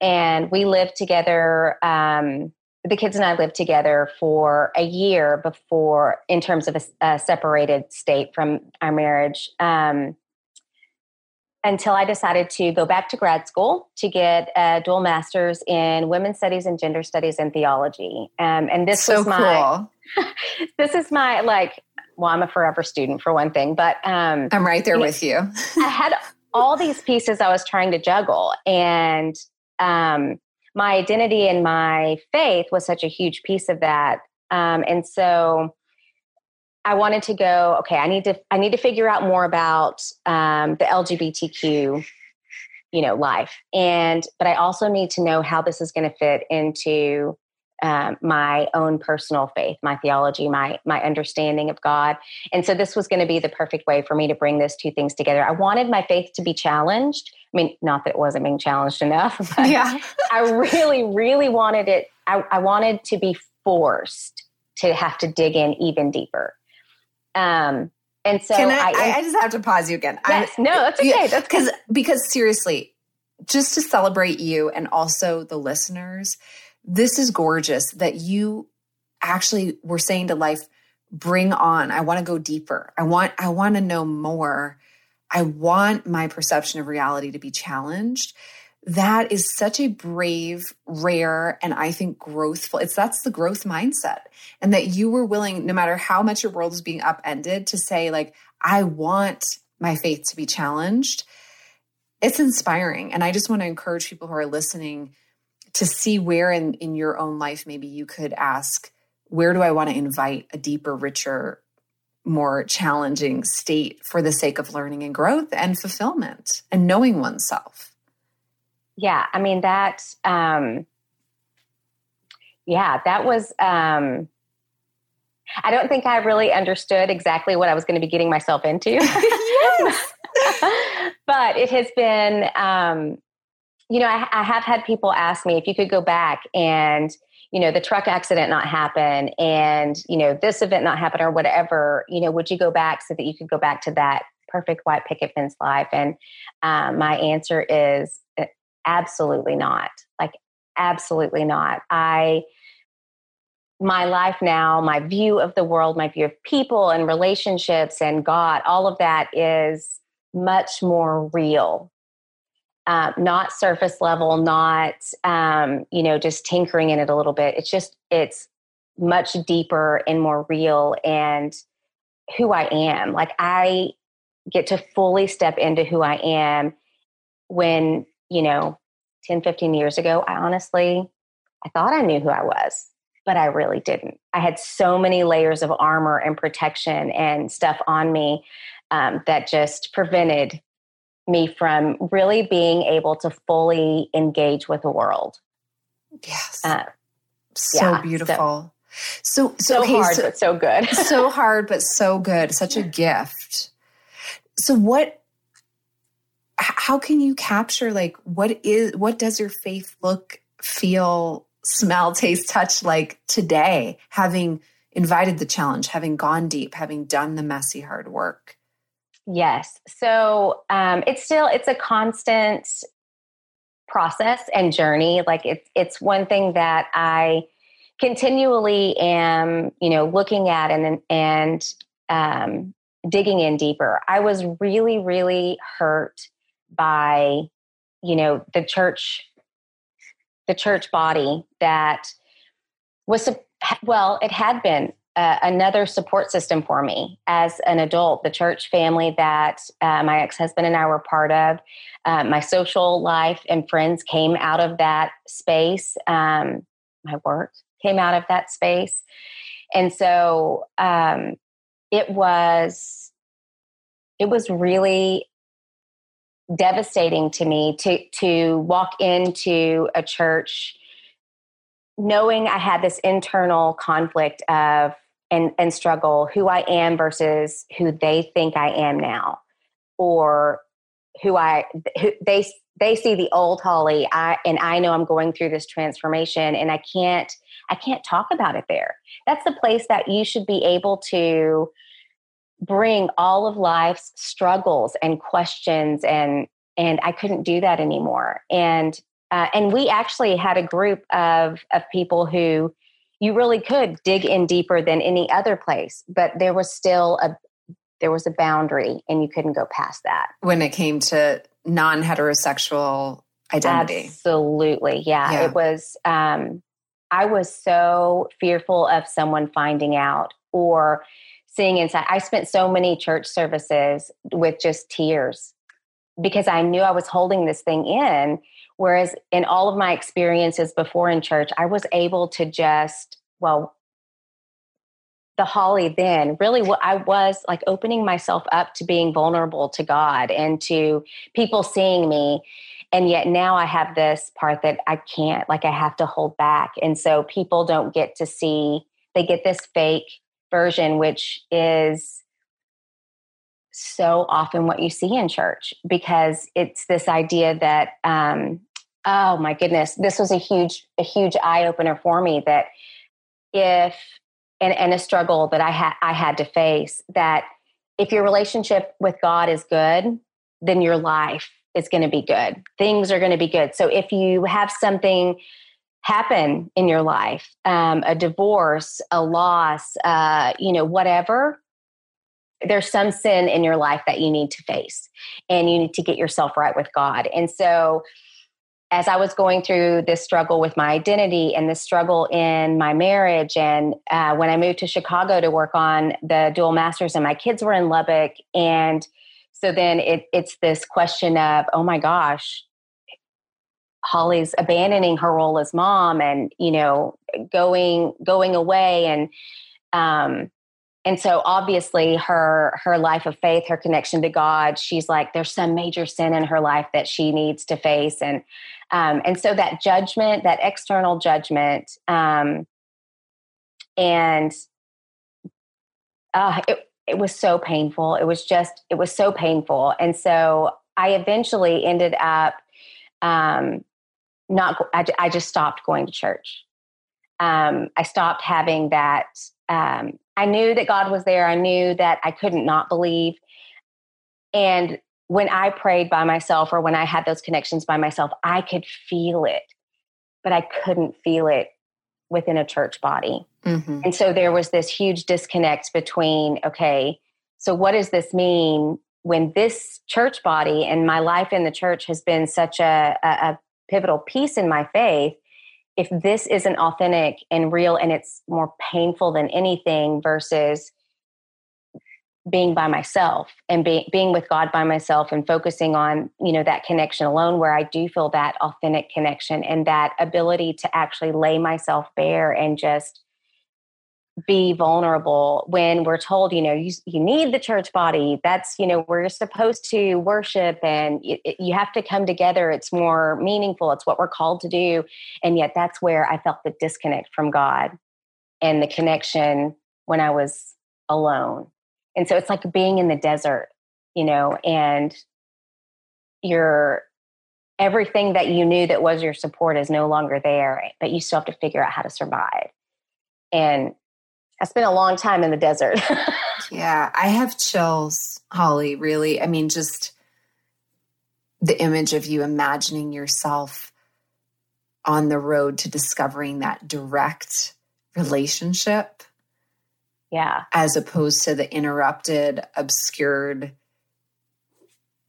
and we lived together. Um, the kids and I lived together for a year before, in terms of a, a separated state from our marriage. Um, until I decided to go back to grad school to get a dual master's in women's studies and gender studies and theology. Um, and this so was my cool. this is my like well, I'm a forever student for one thing, but um, I'm right there with you. I had all these pieces I was trying to juggle, and um, my identity and my faith was such a huge piece of that. Um, and so I wanted to go. Okay, I need to. I need to figure out more about um, the LGBTQ, you know, life, and but I also need to know how this is going to fit into um, my own personal faith, my theology, my my understanding of God. And so this was going to be the perfect way for me to bring those two things together. I wanted my faith to be challenged. I mean, not that it wasn't being challenged enough, but yeah. I really, really wanted it. I, I wanted to be forced to have to dig in even deeper. Um, and so Can I, I, I just have to pause you again. Yes, I, no, that's okay. That's because because seriously, just to celebrate you and also the listeners, this is gorgeous that you actually were saying to life, bring on. I want to go deeper. I want I want to know more. I want my perception of reality to be challenged that is such a brave, rare, and I think growthful. It's that's the growth mindset. And that you were willing, no matter how much your world is being upended, to say, like, I want my faith to be challenged. It's inspiring. And I just want to encourage people who are listening to see where in, in your own life maybe you could ask, where do I want to invite a deeper, richer, more challenging state for the sake of learning and growth and fulfillment and knowing oneself? Yeah, I mean that. Um, yeah, that was. Um, I don't think I really understood exactly what I was going to be getting myself into. but it has been. Um, you know, I, I have had people ask me if you could go back and you know the truck accident not happen and you know this event not happen or whatever you know would you go back so that you could go back to that perfect white picket fence life and um, my answer is Absolutely not. Like, absolutely not. I, my life now, my view of the world, my view of people and relationships and God, all of that is much more real. Uh, not surface level, not um, you know just tinkering in it a little bit. It's just it's much deeper and more real and who I am. Like I get to fully step into who I am when, you know, 10, 15 years ago, I honestly, I thought I knew who I was, but I really didn't. I had so many layers of armor and protection and stuff on me um, that just prevented me from really being able to fully engage with the world. Yes. Uh, so yeah, beautiful. So, so, so hard, so, but so good. so hard, but so good. Such a gift. So, what, how can you capture like what is, what does your faith look, feel, smell, taste, touch like today, having invited the challenge, having gone deep, having done the messy, hard work? Yes. So um, it's still it's a constant process and journey. Like it's it's one thing that I continually am, you know, looking at and and um, digging in deeper. I was really really hurt by, you know, the church, the church body that was well, it had been uh, another support system for me as an adult. The church family that uh, my ex husband and I were part of, uh, my social life and friends came out of that space. Um, my work came out of that space. And so um, it was, it was really devastating to me to to walk into a church knowing I had this internal conflict of and and struggle who I am versus who they think I am now, or who I who they they see the old Holly, I and I know I'm going through this transformation, and I can't I can't talk about it there. That's the place that you should be able to bring all of life's struggles and questions and and I couldn't do that anymore. And uh, and we actually had a group of of people who you really could dig in deeper than any other place, but there was still a there was a boundary and you couldn't go past that. When it came to non-heterosexual identity. Absolutely. Yeah. yeah. It was um I was so fearful of someone finding out or seeing inside. I spent so many church services with just tears because I knew I was holding this thing in Whereas in all of my experiences before in church, I was able to just, well, the Holly then really what I was like opening myself up to being vulnerable to God and to people seeing me. And yet now I have this part that I can't, like I have to hold back. And so people don't get to see, they get this fake version, which is so often what you see in church because it's this idea that um, oh my goodness, this was a huge, a huge eye opener for me that if, and, and a struggle that I had, I had to face that if your relationship with God is good, then your life is going to be good. Things are going to be good. So if you have something happen in your life, um, a divorce, a loss, uh, you know, whatever, there's some sin in your life that you need to face and you need to get yourself right with God. And so as I was going through this struggle with my identity and this struggle in my marriage, and uh, when I moved to Chicago to work on the dual masters, and my kids were in Lubbock, and so then it, it's this question of, oh my gosh, Holly's abandoning her role as mom, and you know, going going away, and um, and so obviously her her life of faith her connection to god she's like there's some major sin in her life that she needs to face. And um, and so that judgment that external judgment um, and uh, it, it was so painful. It was just it was so painful. And so i eventually ended up um, not I, I just stopped going to church um, i stopped having that um, I knew that God was there. I knew that I couldn't not believe. And when I prayed by myself or when I had those connections by myself, I could feel it, but I couldn't feel it within a church body. Mm-hmm. And so there was this huge disconnect between, okay, so what does this mean when this church body and my life in the church has been such a, a, a pivotal piece in my faith? if this isn't authentic and real and it's more painful than anything versus being by myself and be, being with God by myself and focusing on, you know, that connection alone where I do feel that authentic connection and that ability to actually lay myself bare and just be vulnerable when we're told, you know, you, you need the church body. That's, you know, we're supposed to worship and it, you have to come together. It's more meaningful. It's what we're called to do. And yet that's where I felt the disconnect from God and the connection when I was alone. And so it's like being in the desert, you know, and your everything that you knew that was your support is no longer there, but you still have to figure out how to survive. And I spent a long time in the desert. yeah, I have chills, Holly, really. I mean, just the image of you imagining yourself on the road to discovering that direct relationship. Yeah. As opposed to the interrupted, obscured,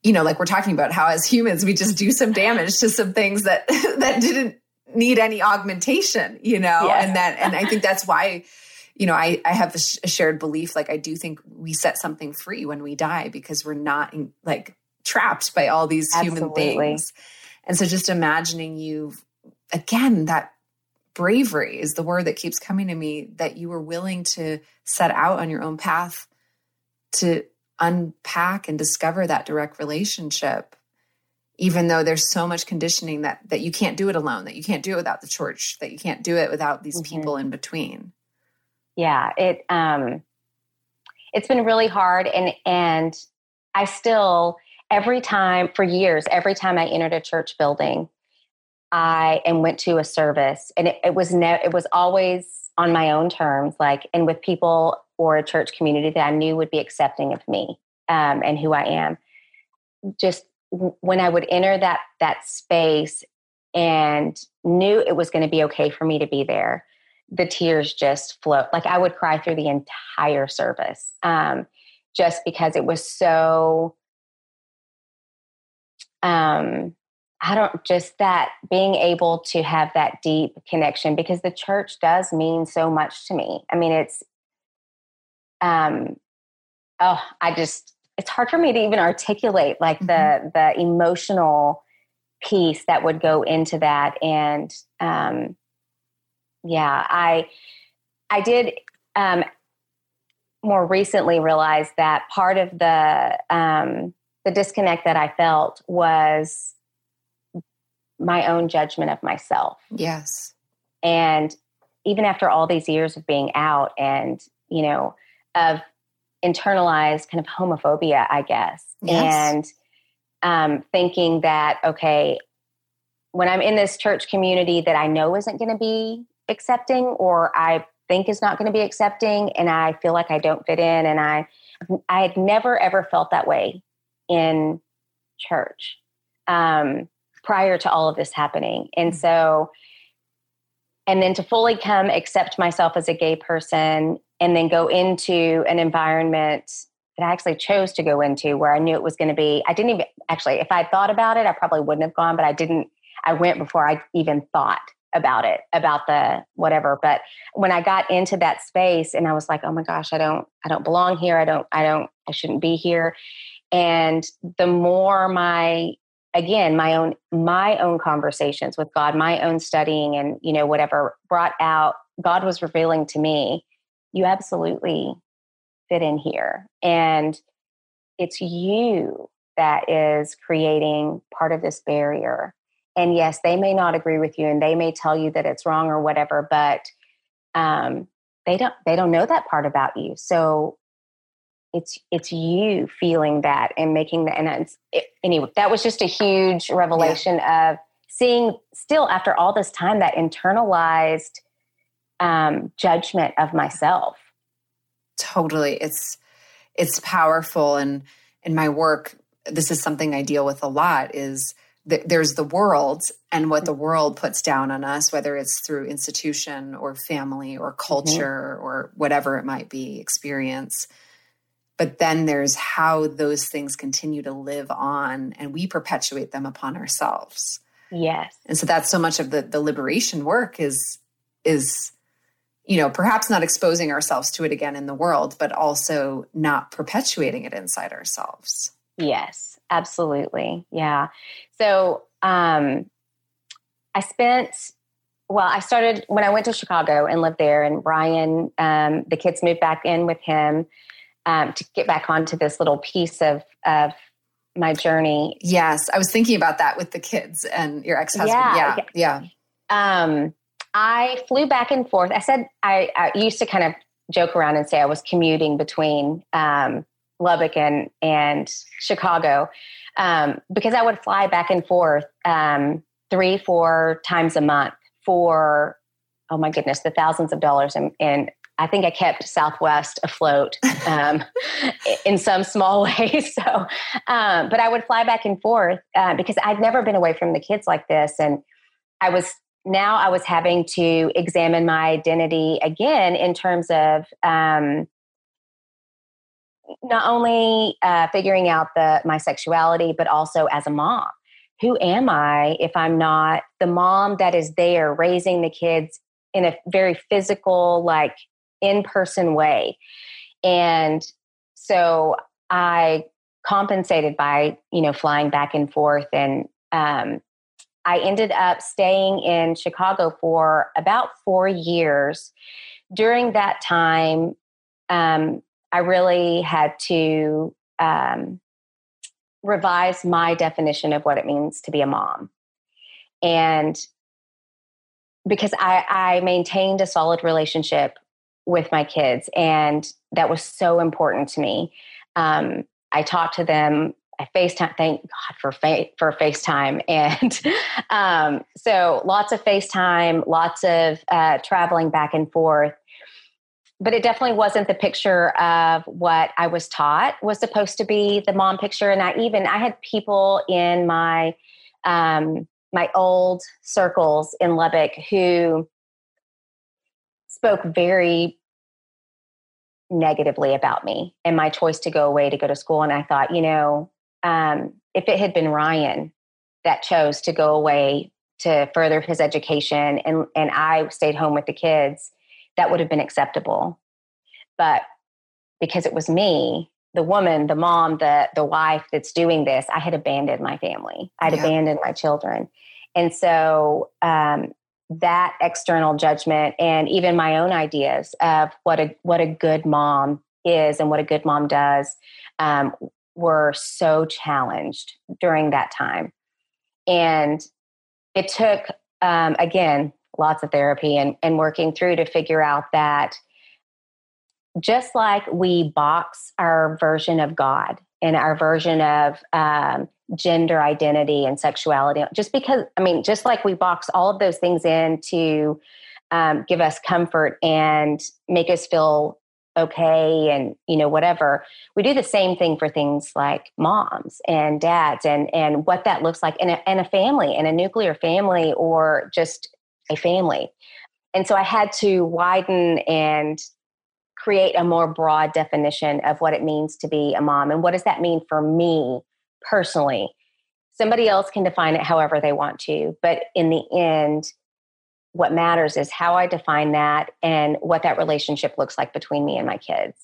you know, like we're talking about how as humans we just do some damage to some things that that didn't need any augmentation, you know? Yeah. And that and I think that's why you know, I, I have a, shared belief. Like, I do think we set something free when we die because we're not in, like trapped by all these Absolutely. human things. And so, just imagining you again, that bravery is the word that keeps coming to me that you were willing to set out on your own path to unpack and discover that direct relationship even though there's so much conditioning that that you can't do it alone that you can't do it without the church that you can't do it without these mm-hmm. people in between yeah it um it's been really hard and and i still every time for years every time i entered a church building i and went to a service and it, it was no it was always on my own terms like and with people or a church community that i knew would be accepting of me um, and who i am. Just when i would enter that that space and knew it was going to be okay for me to be there the tears just flow. Like I would cry through the entire service um, just because it was so. Um, I don't just that being able to have that deep connection because the church does mean so much to me. I mean, it's, um, oh, I just, it's hard for me to even articulate like mm-hmm. the, the emotional piece that would go into that. And, um, yeah, I I did um, more recently realize that part of the um, the disconnect that I felt was my own judgment of myself. Yes, and even after all these years of being out and you know of internalized kind of homophobia, I guess, yes. and um, thinking that okay, when I'm in this church community that I know isn't going to be accepting or I think is not going to be accepting and I feel like I don't fit in and I I had never ever felt that way in church um, prior to all of this happening. And mm. so and then to fully come accept myself as a gay person and then go into an environment that I actually chose to go into where I knew it was going to be I didn't even actually if I thought about it I probably wouldn't have gone but I didn't I went before I even thought about it about the whatever. But when i got into that space and i was like oh my gosh i don't i don't belong here. I don't i don't i shouldn't be here. And the more my again my own my own conversations with god my own studying and you know whatever brought out god was revealing to me you absolutely fit in here. And it's you that is creating part of this barrier and yes they may not agree with you and they may tell you that it's wrong or whatever but um, they don't they don't know that part about you. So it's it's you feeling that and making that and it, anyway that was just a huge revelation yeah. of seeing still after all this time that internalized um, judgment of myself. Totally. It's it's powerful and in my work this is something i deal with a lot is there's the world and what the world puts down on us, whether it's through institution or family or mm-hmm. culture mm-hmm. or whatever it might be, experience. But then there's how those things continue to live on and we perpetuate them upon ourselves. Yes. And so that's so much of the, the liberation work is is you know, perhaps not exposing ourselves to it again in the world, but also not perpetuating it inside ourselves. Yes, absolutely. Yeah. So um, I spent, well, I started when I went to Chicago and lived there, and Ryan, um, the kids moved back in with him um, to get back onto this little piece of, of my journey. Yes, I was thinking about that with the kids and your ex husband. Yeah, yeah. yeah. Um, I flew back and forth. I said I, I, used to kind of joke around and say I was commuting between um, Lubbock and and Chicago um, because I would fly back and forth um, three, four times a month for oh my goodness, the thousands of dollars. And, and I think I kept Southwest afloat um, in some small way. So, um, but I would fly back and forth uh, because I'd never been away from the kids like this, and I was now I was having to examine my identity again in terms of um, not only uh, figuring out the my sexuality, but also as a mom. Who am I if I'm not the mom that is there raising the kids in a very physical, like in person way? And so I compensated by you know flying back and forth and um, I ended up staying in Chicago for about four years. During that time, um, I really had to um, revise my definition of what it means to be a mom. And because I, I maintained a solid relationship with my kids, and that was so important to me. Um, I talked to them I FaceTime. Thank God for fa- for FaceTime, and um, so lots of FaceTime, lots of uh, traveling back and forth. But it definitely wasn't the picture of what I was taught was supposed to be the mom picture. And I even I had people in my um, my old circles in Lubbock who spoke very negatively about me and my choice to go away to go to school. And I thought, you know, um, if it had been Ryan that chose to go away to further his education and, and I stayed home with the kids, that would have been acceptable. But because it was me, the woman, the mom, the the wife that's doing this, I had abandoned my family. I'd yeah. abandoned my children. And so um, that external judgment and even my own ideas of what a what a good mom is and what a good mom does um, were so challenged during that time. And it took, um, again, lots of therapy and, and working through to figure out that just like we box our version of God and our version of um, gender identity and sexuality, just because, I mean, just like we box all of those things in to um, give us comfort and make us feel okay and you know whatever we do the same thing for things like moms and dads and and what that looks like in a, in a family in a nuclear family or just family and so i had to widen and create a more broad definition of what it means to be a mom and what does that mean for me personally somebody else can define it however they want to but in the end what matters is how I define that and what that relationship looks like between me and my kids.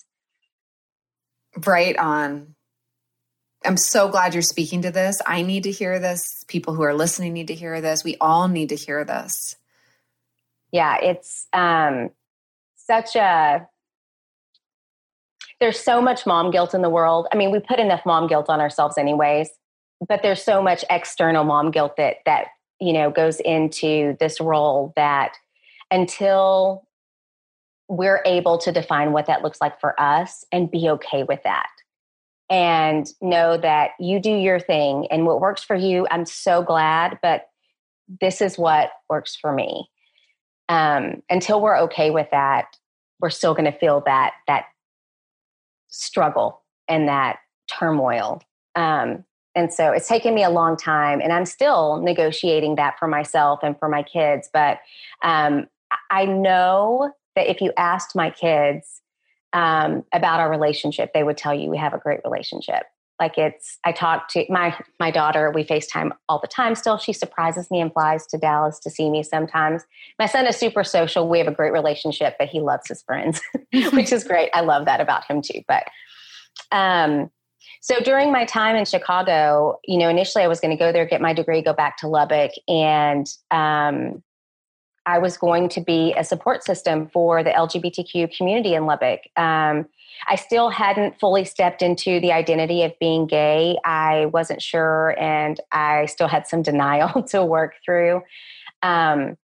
Right on. I'm so glad you're speaking to this. I need to hear this. People who are listening need to hear this. We all need to hear this. Yeah, it's um, such a. There's so much mom guilt in the world. I mean, we put enough mom guilt on ourselves, anyways. But there's so much external mom guilt that that you know goes into this role that until we're able to define what that looks like for us and be okay with that and know that you do your thing and what works for you i'm so glad but this is what works for me um, until we're okay with that we're still going to feel that that struggle and that turmoil um, and so it's taken me a long time, and I'm still negotiating that for myself and for my kids. But um, I know that if you asked my kids um, about our relationship, they would tell you we have a great relationship. Like it's I talk to my my daughter, we FaceTime all the time still. She surprises me and flies to Dallas to see me sometimes. My son is super social. We have a great relationship, but he loves his friends, which is great. I love that about him too. But um so during my time in Chicago, you know, initially I was going to go there, get my degree, go back to Lubbock, and um, I was going to be a support system for the LGBTQ community in Lubbock. Um, I still hadn't fully stepped into the identity of being gay. I wasn't sure, and I still had some denial to work through. Um,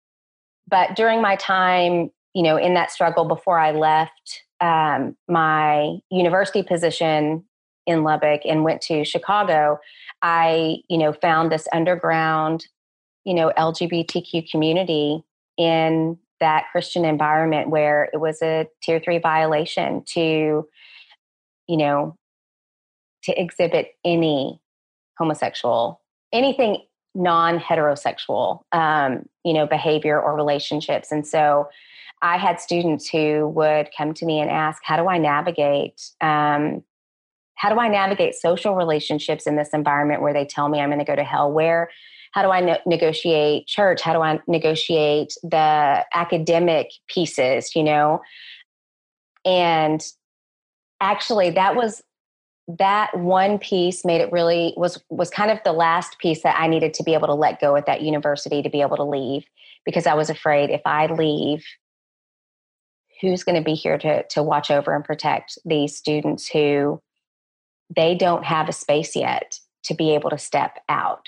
but during my time, you know, in that struggle before I left um, my university position in Lubbock and went to Chicago, I, you know, found this underground, you know, LGBTQ community in that Christian environment where it was a tier three violation to, you know, to exhibit any homosexual, anything non heterosexual, um, you know, behavior or relationships. And so I had students who would come to me and ask, how do I navigate um, how do I navigate social relationships in this environment where they tell me I'm going to go to hell? Where, how do I ne- negotiate church? How do I negotiate the academic pieces, you know? And actually, that was that one piece made it really was was kind of the last piece that I needed to be able to let go at that university to be able to leave because I was afraid if I leave who's going to be here to to watch over and protect these students who they don't have a space yet to be able to step out.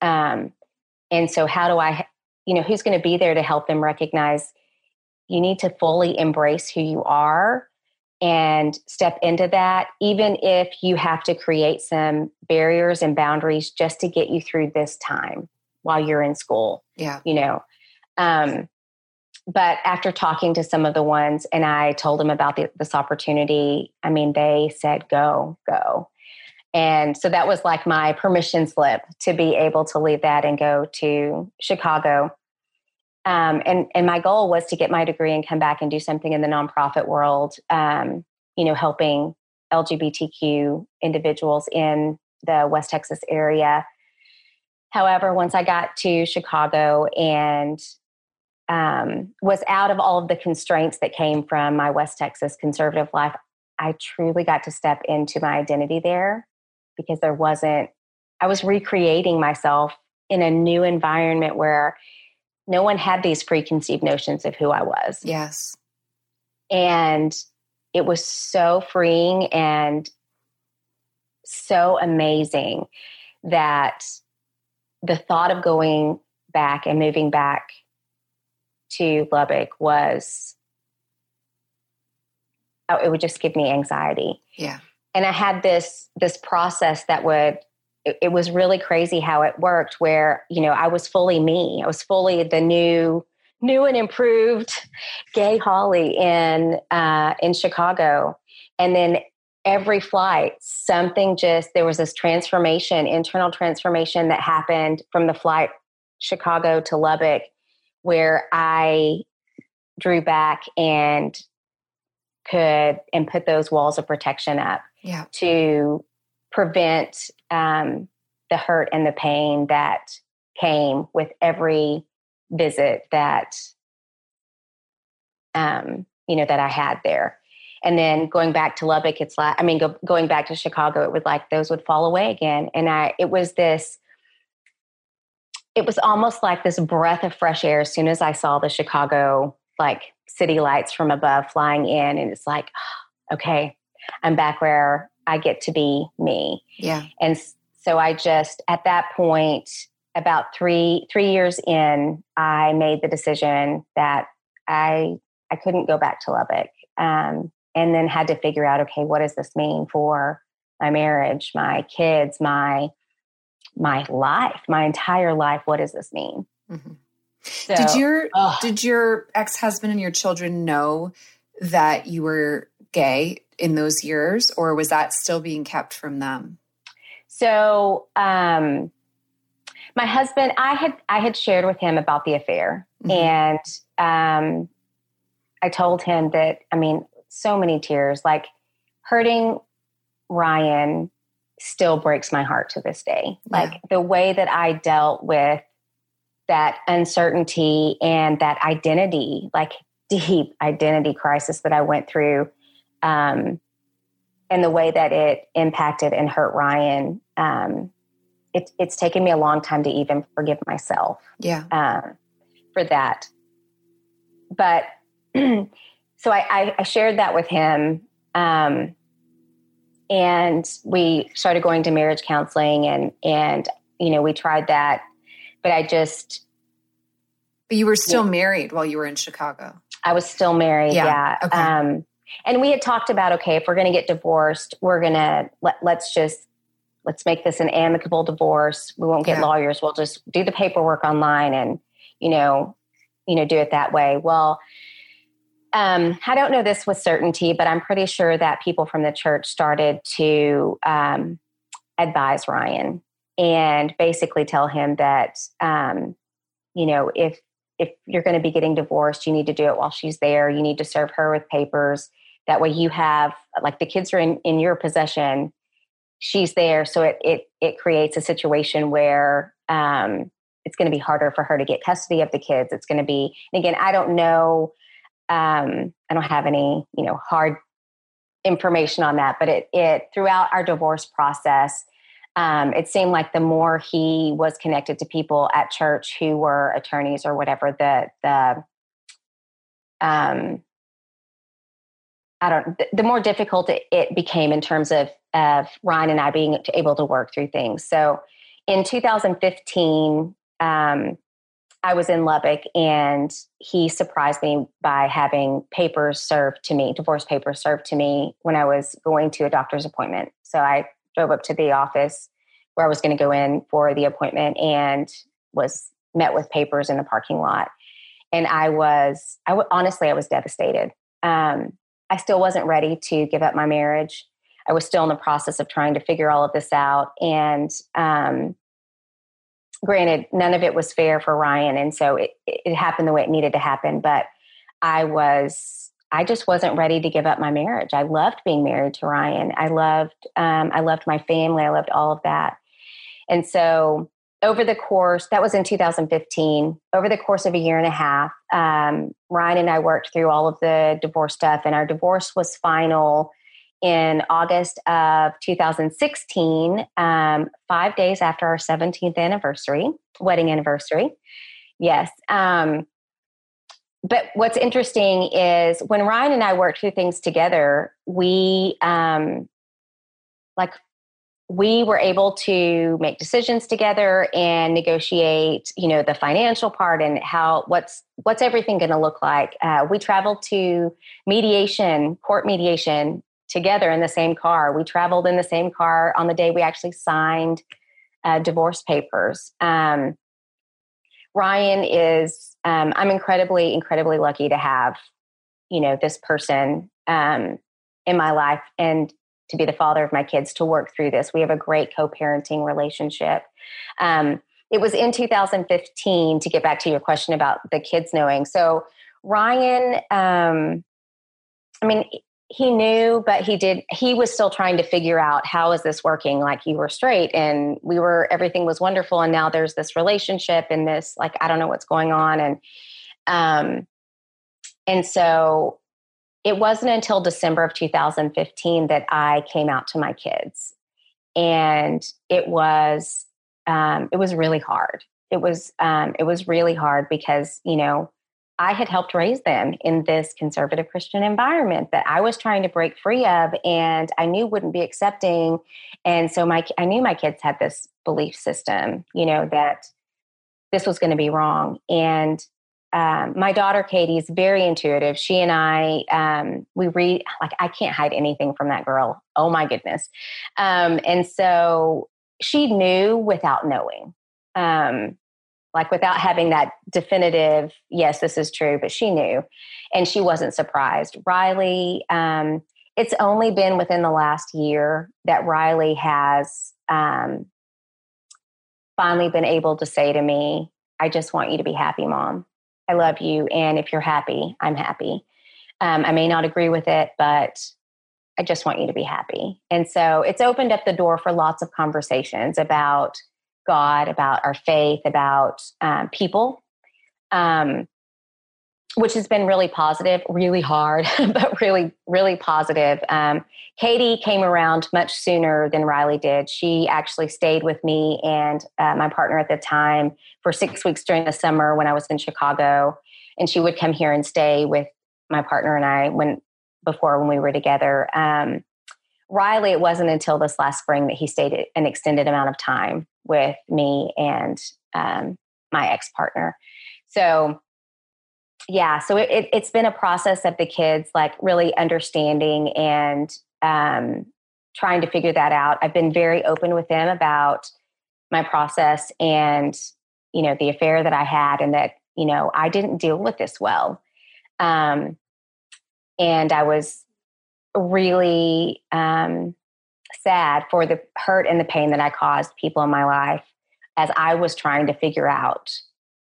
Um, and so, how do I, you know, who's going to be there to help them recognize you need to fully embrace who you are and step into that, even if you have to create some barriers and boundaries just to get you through this time while you're in school. Yeah. You know, um, but after talking to some of the ones and I told them about the, this opportunity, I mean, they said, go, go. And so that was like my permission slip to be able to leave that and go to Chicago. Um, and, and my goal was to get my degree and come back and do something in the nonprofit world, um, you know, helping LGBTQ individuals in the West Texas area. However, once I got to Chicago and um, was out of all of the constraints that came from my West Texas conservative life. I truly got to step into my identity there because there wasn't, I was recreating myself in a new environment where no one had these preconceived notions of who I was. Yes. And it was so freeing and so amazing that the thought of going back and moving back to Lubbock was oh, it would just give me anxiety. Yeah. And I had this this process that would it, it, was really crazy how it worked where, you know, I was fully me. I was fully the new new and improved gay Holly in uh in Chicago. And then every flight something just there was this transformation internal transformation that happened from the flight chicago to lubbock where I drew back and could and put those walls of protection up yeah. to prevent um, the hurt and the pain that came with every visit that um, you know that I had there. And then going back to Lubbock, it's like I mean, go, going back to Chicago, it was like those would fall away again. And I, it was this it was almost like this breath of fresh air as soon as I saw the Chicago like city lights from above flying in and it's like oh, okay I'm back where I get to be me. Yeah. And so I just at that point about 3 3 years in I made the decision that I I couldn't go back to Lubbock. Um, and then had to figure out okay what does this mean for my marriage, my kids, my my life, my entire life. What does this mean? Mm-hmm. So, did your ugh. did your ex husband and your children know that you were gay in those years, or was that still being kept from them? So, um, my husband, I had I had shared with him about the affair, mm-hmm. and um, I told him that I mean, so many tears, like hurting Ryan still breaks my heart to this day. Like the way that I dealt with that uncertainty and that identity, like deep identity crisis that I went through, um, and the way that it impacted and hurt Ryan. Um, it, it's taken me a long time to even forgive myself. Yeah. Um, for that. But so I, I, shared that with him. Um, and we started going to marriage counseling and, and, you know, we tried that, but I just. But you were still yeah. married while you were in Chicago. I was still married. Yeah. yeah. Okay. Um, and we had talked about, okay, if we're going to get divorced, we're going to let, let's just let's make this an amicable divorce. We won't get yeah. lawyers. We'll just do the paperwork online and, you know, you know, do it that way. Well, um, I don't know this with certainty, but I'm pretty sure that people from the church started to um, advise Ryan and basically tell him that, um, you know, if if you're going to be getting divorced, you need to do it while she's there. You need to serve her with papers. That way, you have like the kids are in in your possession she's there so it it it creates a situation where um, it's going to be harder for her to get custody of the kids it's going to be and again i don't know um, i don't have any you know hard information on that but it it throughout our divorce process um, it seemed like the more he was connected to people at church who were attorneys or whatever the the um I don't. The more difficult it, it became in terms of of Ryan and I being able to work through things. So, in 2015, um, I was in Lubbock, and he surprised me by having papers served to me, divorce papers served to me when I was going to a doctor's appointment. So I drove up to the office where I was going to go in for the appointment, and was met with papers in the parking lot. And I was, I w- honestly, I was devastated. Um, I still wasn't ready to give up my marriage. I was still in the process of trying to figure all of this out. And um, granted, none of it was fair for Ryan. And so it, it happened the way it needed to happen. But I was, I just wasn't ready to give up my marriage. I loved being married to Ryan. I loved, um, I loved my family. I loved all of that. And so over the course, that was in 2015, over the course of a year and a half, um, Ryan and I worked through all of the divorce stuff, and our divorce was final in August of 2016, um, five days after our 17th anniversary, wedding anniversary. Yes. Um, but what's interesting is when Ryan and I worked through things together, we um, like we were able to make decisions together and negotiate you know the financial part and how what's what's everything going to look like. Uh, we traveled to mediation court mediation together in the same car. We traveled in the same car on the day we actually signed uh, divorce papers. Um, ryan is um, i'm incredibly incredibly lucky to have you know this person um, in my life and to be the father of my kids to work through this. We have a great co parenting relationship. Um, it was in 2015 to get back to your question about the kids knowing. So, Ryan, um, I mean, he knew, but he did, he was still trying to figure out how is this working? Like, you were straight and we were, everything was wonderful. And now there's this relationship and this, like, I don't know what's going on. And, um, and so it wasn't until December of 2015 that I came out to my kids. And it was um, it was really hard. It was um, it was really hard because you know I had helped raise them in this conservative Christian environment that I was trying to break free of, and I knew wouldn't be accepting. And so my I knew my kids had this belief system, you know, that this was going to be wrong. And um, my daughter Katie is very intuitive. She and I, um, we read like I can't hide anything from that girl. Oh my goodness! Um, and so she knew without knowing, um, like without having that definitive yes, this is true. But she knew, and she wasn't surprised. Riley, um, it's only been within the last year that Riley has um, finally been able to say to me, "I just want you to be happy, mom." I love you. And if you're happy, I'm happy. Um, I may not agree with it, but I just want you to be happy. And so it's opened up the door for lots of conversations about God, about our faith, about um, people, um, which has been really positive, really hard, but really, really positive. Um, Katie came around much sooner than Riley did. She actually stayed with me and uh, my partner at the time for six weeks during the summer when I was in Chicago. And she would come here and stay with my partner and I when before when we were together. Um, Riley, it wasn't until this last spring that he stayed an extended amount of time with me and um, my ex partner. So, yeah, so it, it, has been a process of the kids like really understanding and um, trying to figure that out. I've been very open with them about my process and you know the affair that I had, and that you know I didn't deal with this well. Um, and I was really um, sad for the hurt and the pain that I caused people in my life as I was trying to figure out,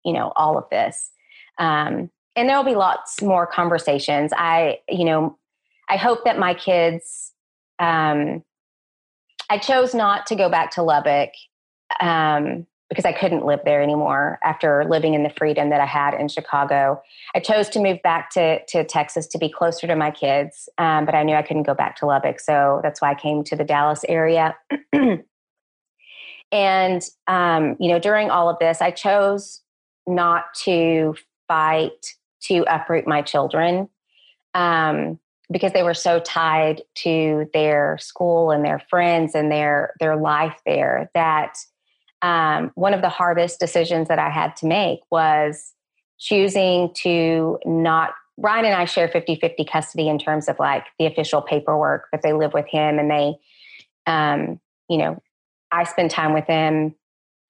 you know, all of this. Um, and there'll be lots more conversations. I, you know, I hope that my kids. Um, I chose not to go back to Lubbock um, because I couldn't live there anymore after living in the freedom that I had in Chicago. I chose to move back to, to Texas to be closer to my kids, um, but I knew I couldn't go back to Lubbock. So that's why I came to the Dallas area. and, um, you know, during all of this, I chose not to fight to uproot my children um, because they were so tied to their school and their friends and their, their life there that – um, one of the hardest decisions that I had to make was choosing to not. Ryan and I share 50 50 custody in terms of like the official paperwork, but they live with him and they, um, you know, I spend time with them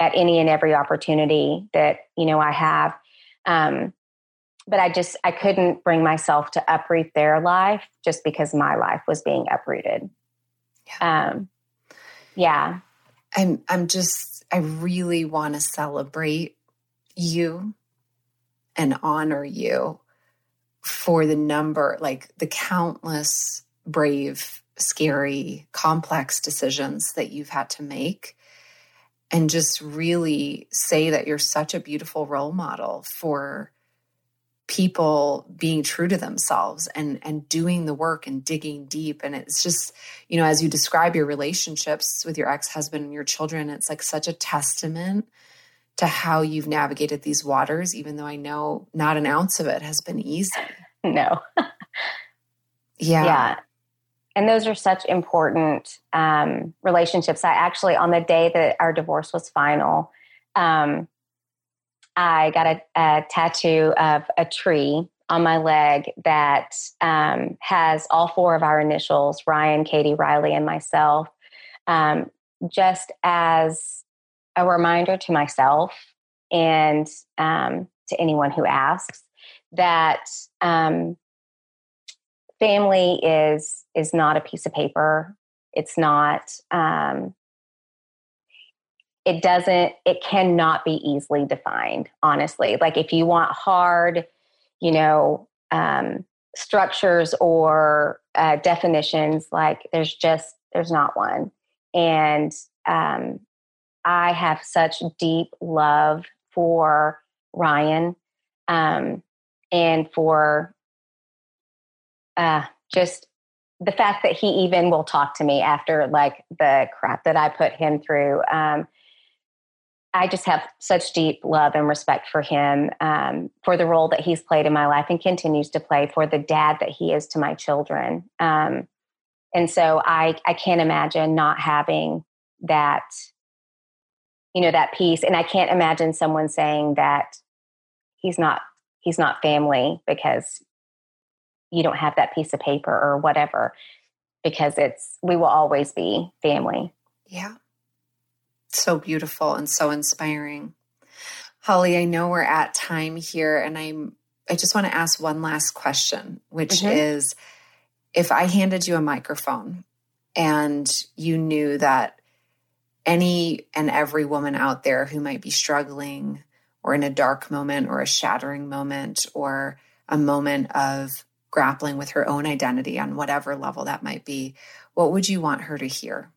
at any and every opportunity that, you know, I have. Um, but I just, I couldn't bring myself to uproot their life just because my life was being uprooted. Yeah. Um, yeah. I'm, I'm just I really want to celebrate you and honor you for the number, like the countless brave, scary, complex decisions that you've had to make. And just really say that you're such a beautiful role model for people being true to themselves and and doing the work and digging deep. And it's just you know as you describe your relationships with your ex-husband and your children it's like such a testament to how you've navigated these waters even though i know not an ounce of it has been easy. No. Yeah. Yeah. And those are such important um, relationships. I actually on the day that our divorce was final um, I got a, a tattoo of a tree on my leg that um, has all four of our initials Ryan, Katie, Riley, and myself, um, just as a reminder to myself and um, to anyone who asks that um, family is is not a piece of paper. It's not um, it doesn't it cannot be easily defined honestly. Like if you want hard you know um, structures or uh, definitions like there's just there's not one. And um, i have such deep love for ryan um, and for uh, just the fact that he even will talk to me after like the crap that i put him through. Um, I just have such deep love and respect for him, um, for the role that he's played in my life and continues to play, for the dad that he is to my children. Um, and so I, I can't imagine not having that, you know, that piece. And I can't imagine someone saying that he's not he's not family because you don't have that piece of paper or whatever. Because it's we will always be family. Yeah so beautiful and so inspiring. Holly, I know we're at time here and I'm I just want to ask one last question, which mm-hmm. is if I handed you a microphone and you knew that any and every woman out there who might be struggling or in a dark moment or a shattering moment or a moment of grappling with her own identity on whatever level that might be, what would you want her to hear?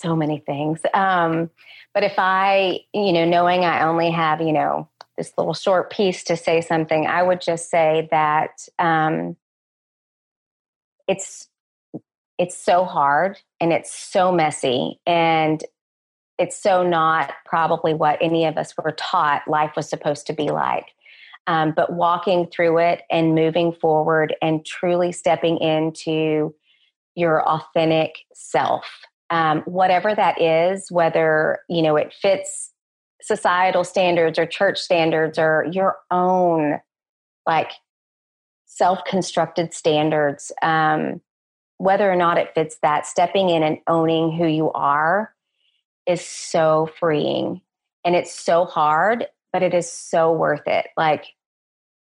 So many things. Um, but if I, you know, knowing I only have, you know, this little short piece to say something, I would just say that um, it's it's so hard and it's so messy and it's so not probably what any of us were taught life was supposed to be like. Um, but walking through it and moving forward and truly stepping into your authentic self, um, whatever that is, whether you know it fits societal standards or church standards or your own like self-constructed standards um, whether or not it fits that stepping in and owning who you are is so freeing. And it's so hard but it is so worth it. Like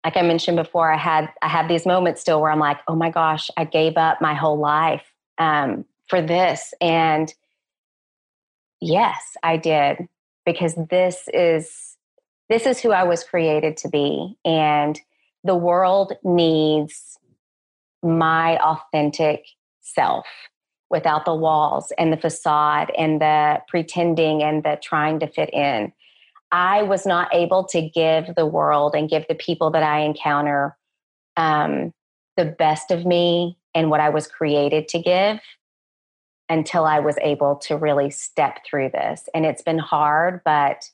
like i mentioned before i had i have these moments still where i'm like oh my gosh i gave up my whole life. Um, for this and yes i did because this is this is who I was created to be and the world needs my authentic self without the walls and the facade and the pretending and the trying to fit in. I was not able to give the world and give the people that I encounter um, the best of me and what I was created to give until I was able to really step through this. And it's been hard, but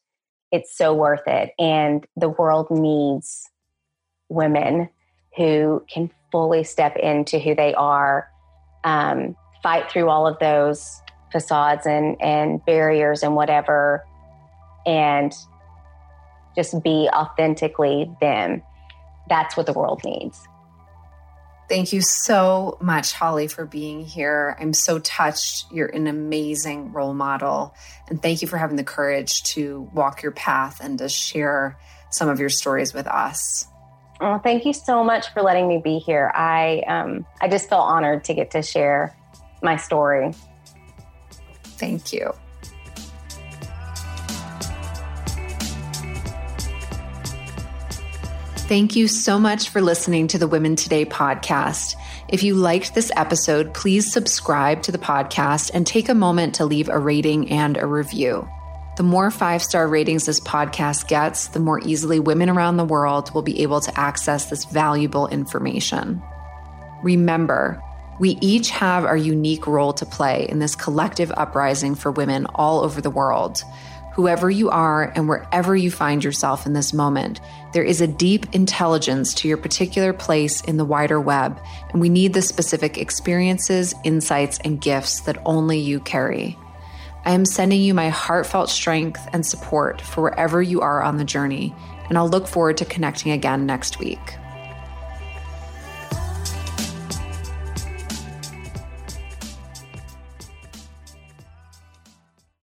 it's so worth it. And the world needs women who can fully step into who they are, um, fight through all of those facades and, and barriers and whatever, and just be authentically them. That's what the world needs. Thank you so much, Holly, for being here. I'm so touched. You're an amazing role model. And thank you for having the courage to walk your path and to share some of your stories with us. Oh, thank you so much for letting me be here. I um, I just feel honored to get to share my story. Thank you. Thank you so much for listening to the Women Today podcast. If you liked this episode, please subscribe to the podcast and take a moment to leave a rating and a review. The more five star ratings this podcast gets, the more easily women around the world will be able to access this valuable information. Remember, we each have our unique role to play in this collective uprising for women all over the world. Whoever you are and wherever you find yourself in this moment, there is a deep intelligence to your particular place in the wider web, and we need the specific experiences, insights, and gifts that only you carry. I am sending you my heartfelt strength and support for wherever you are on the journey, and I'll look forward to connecting again next week.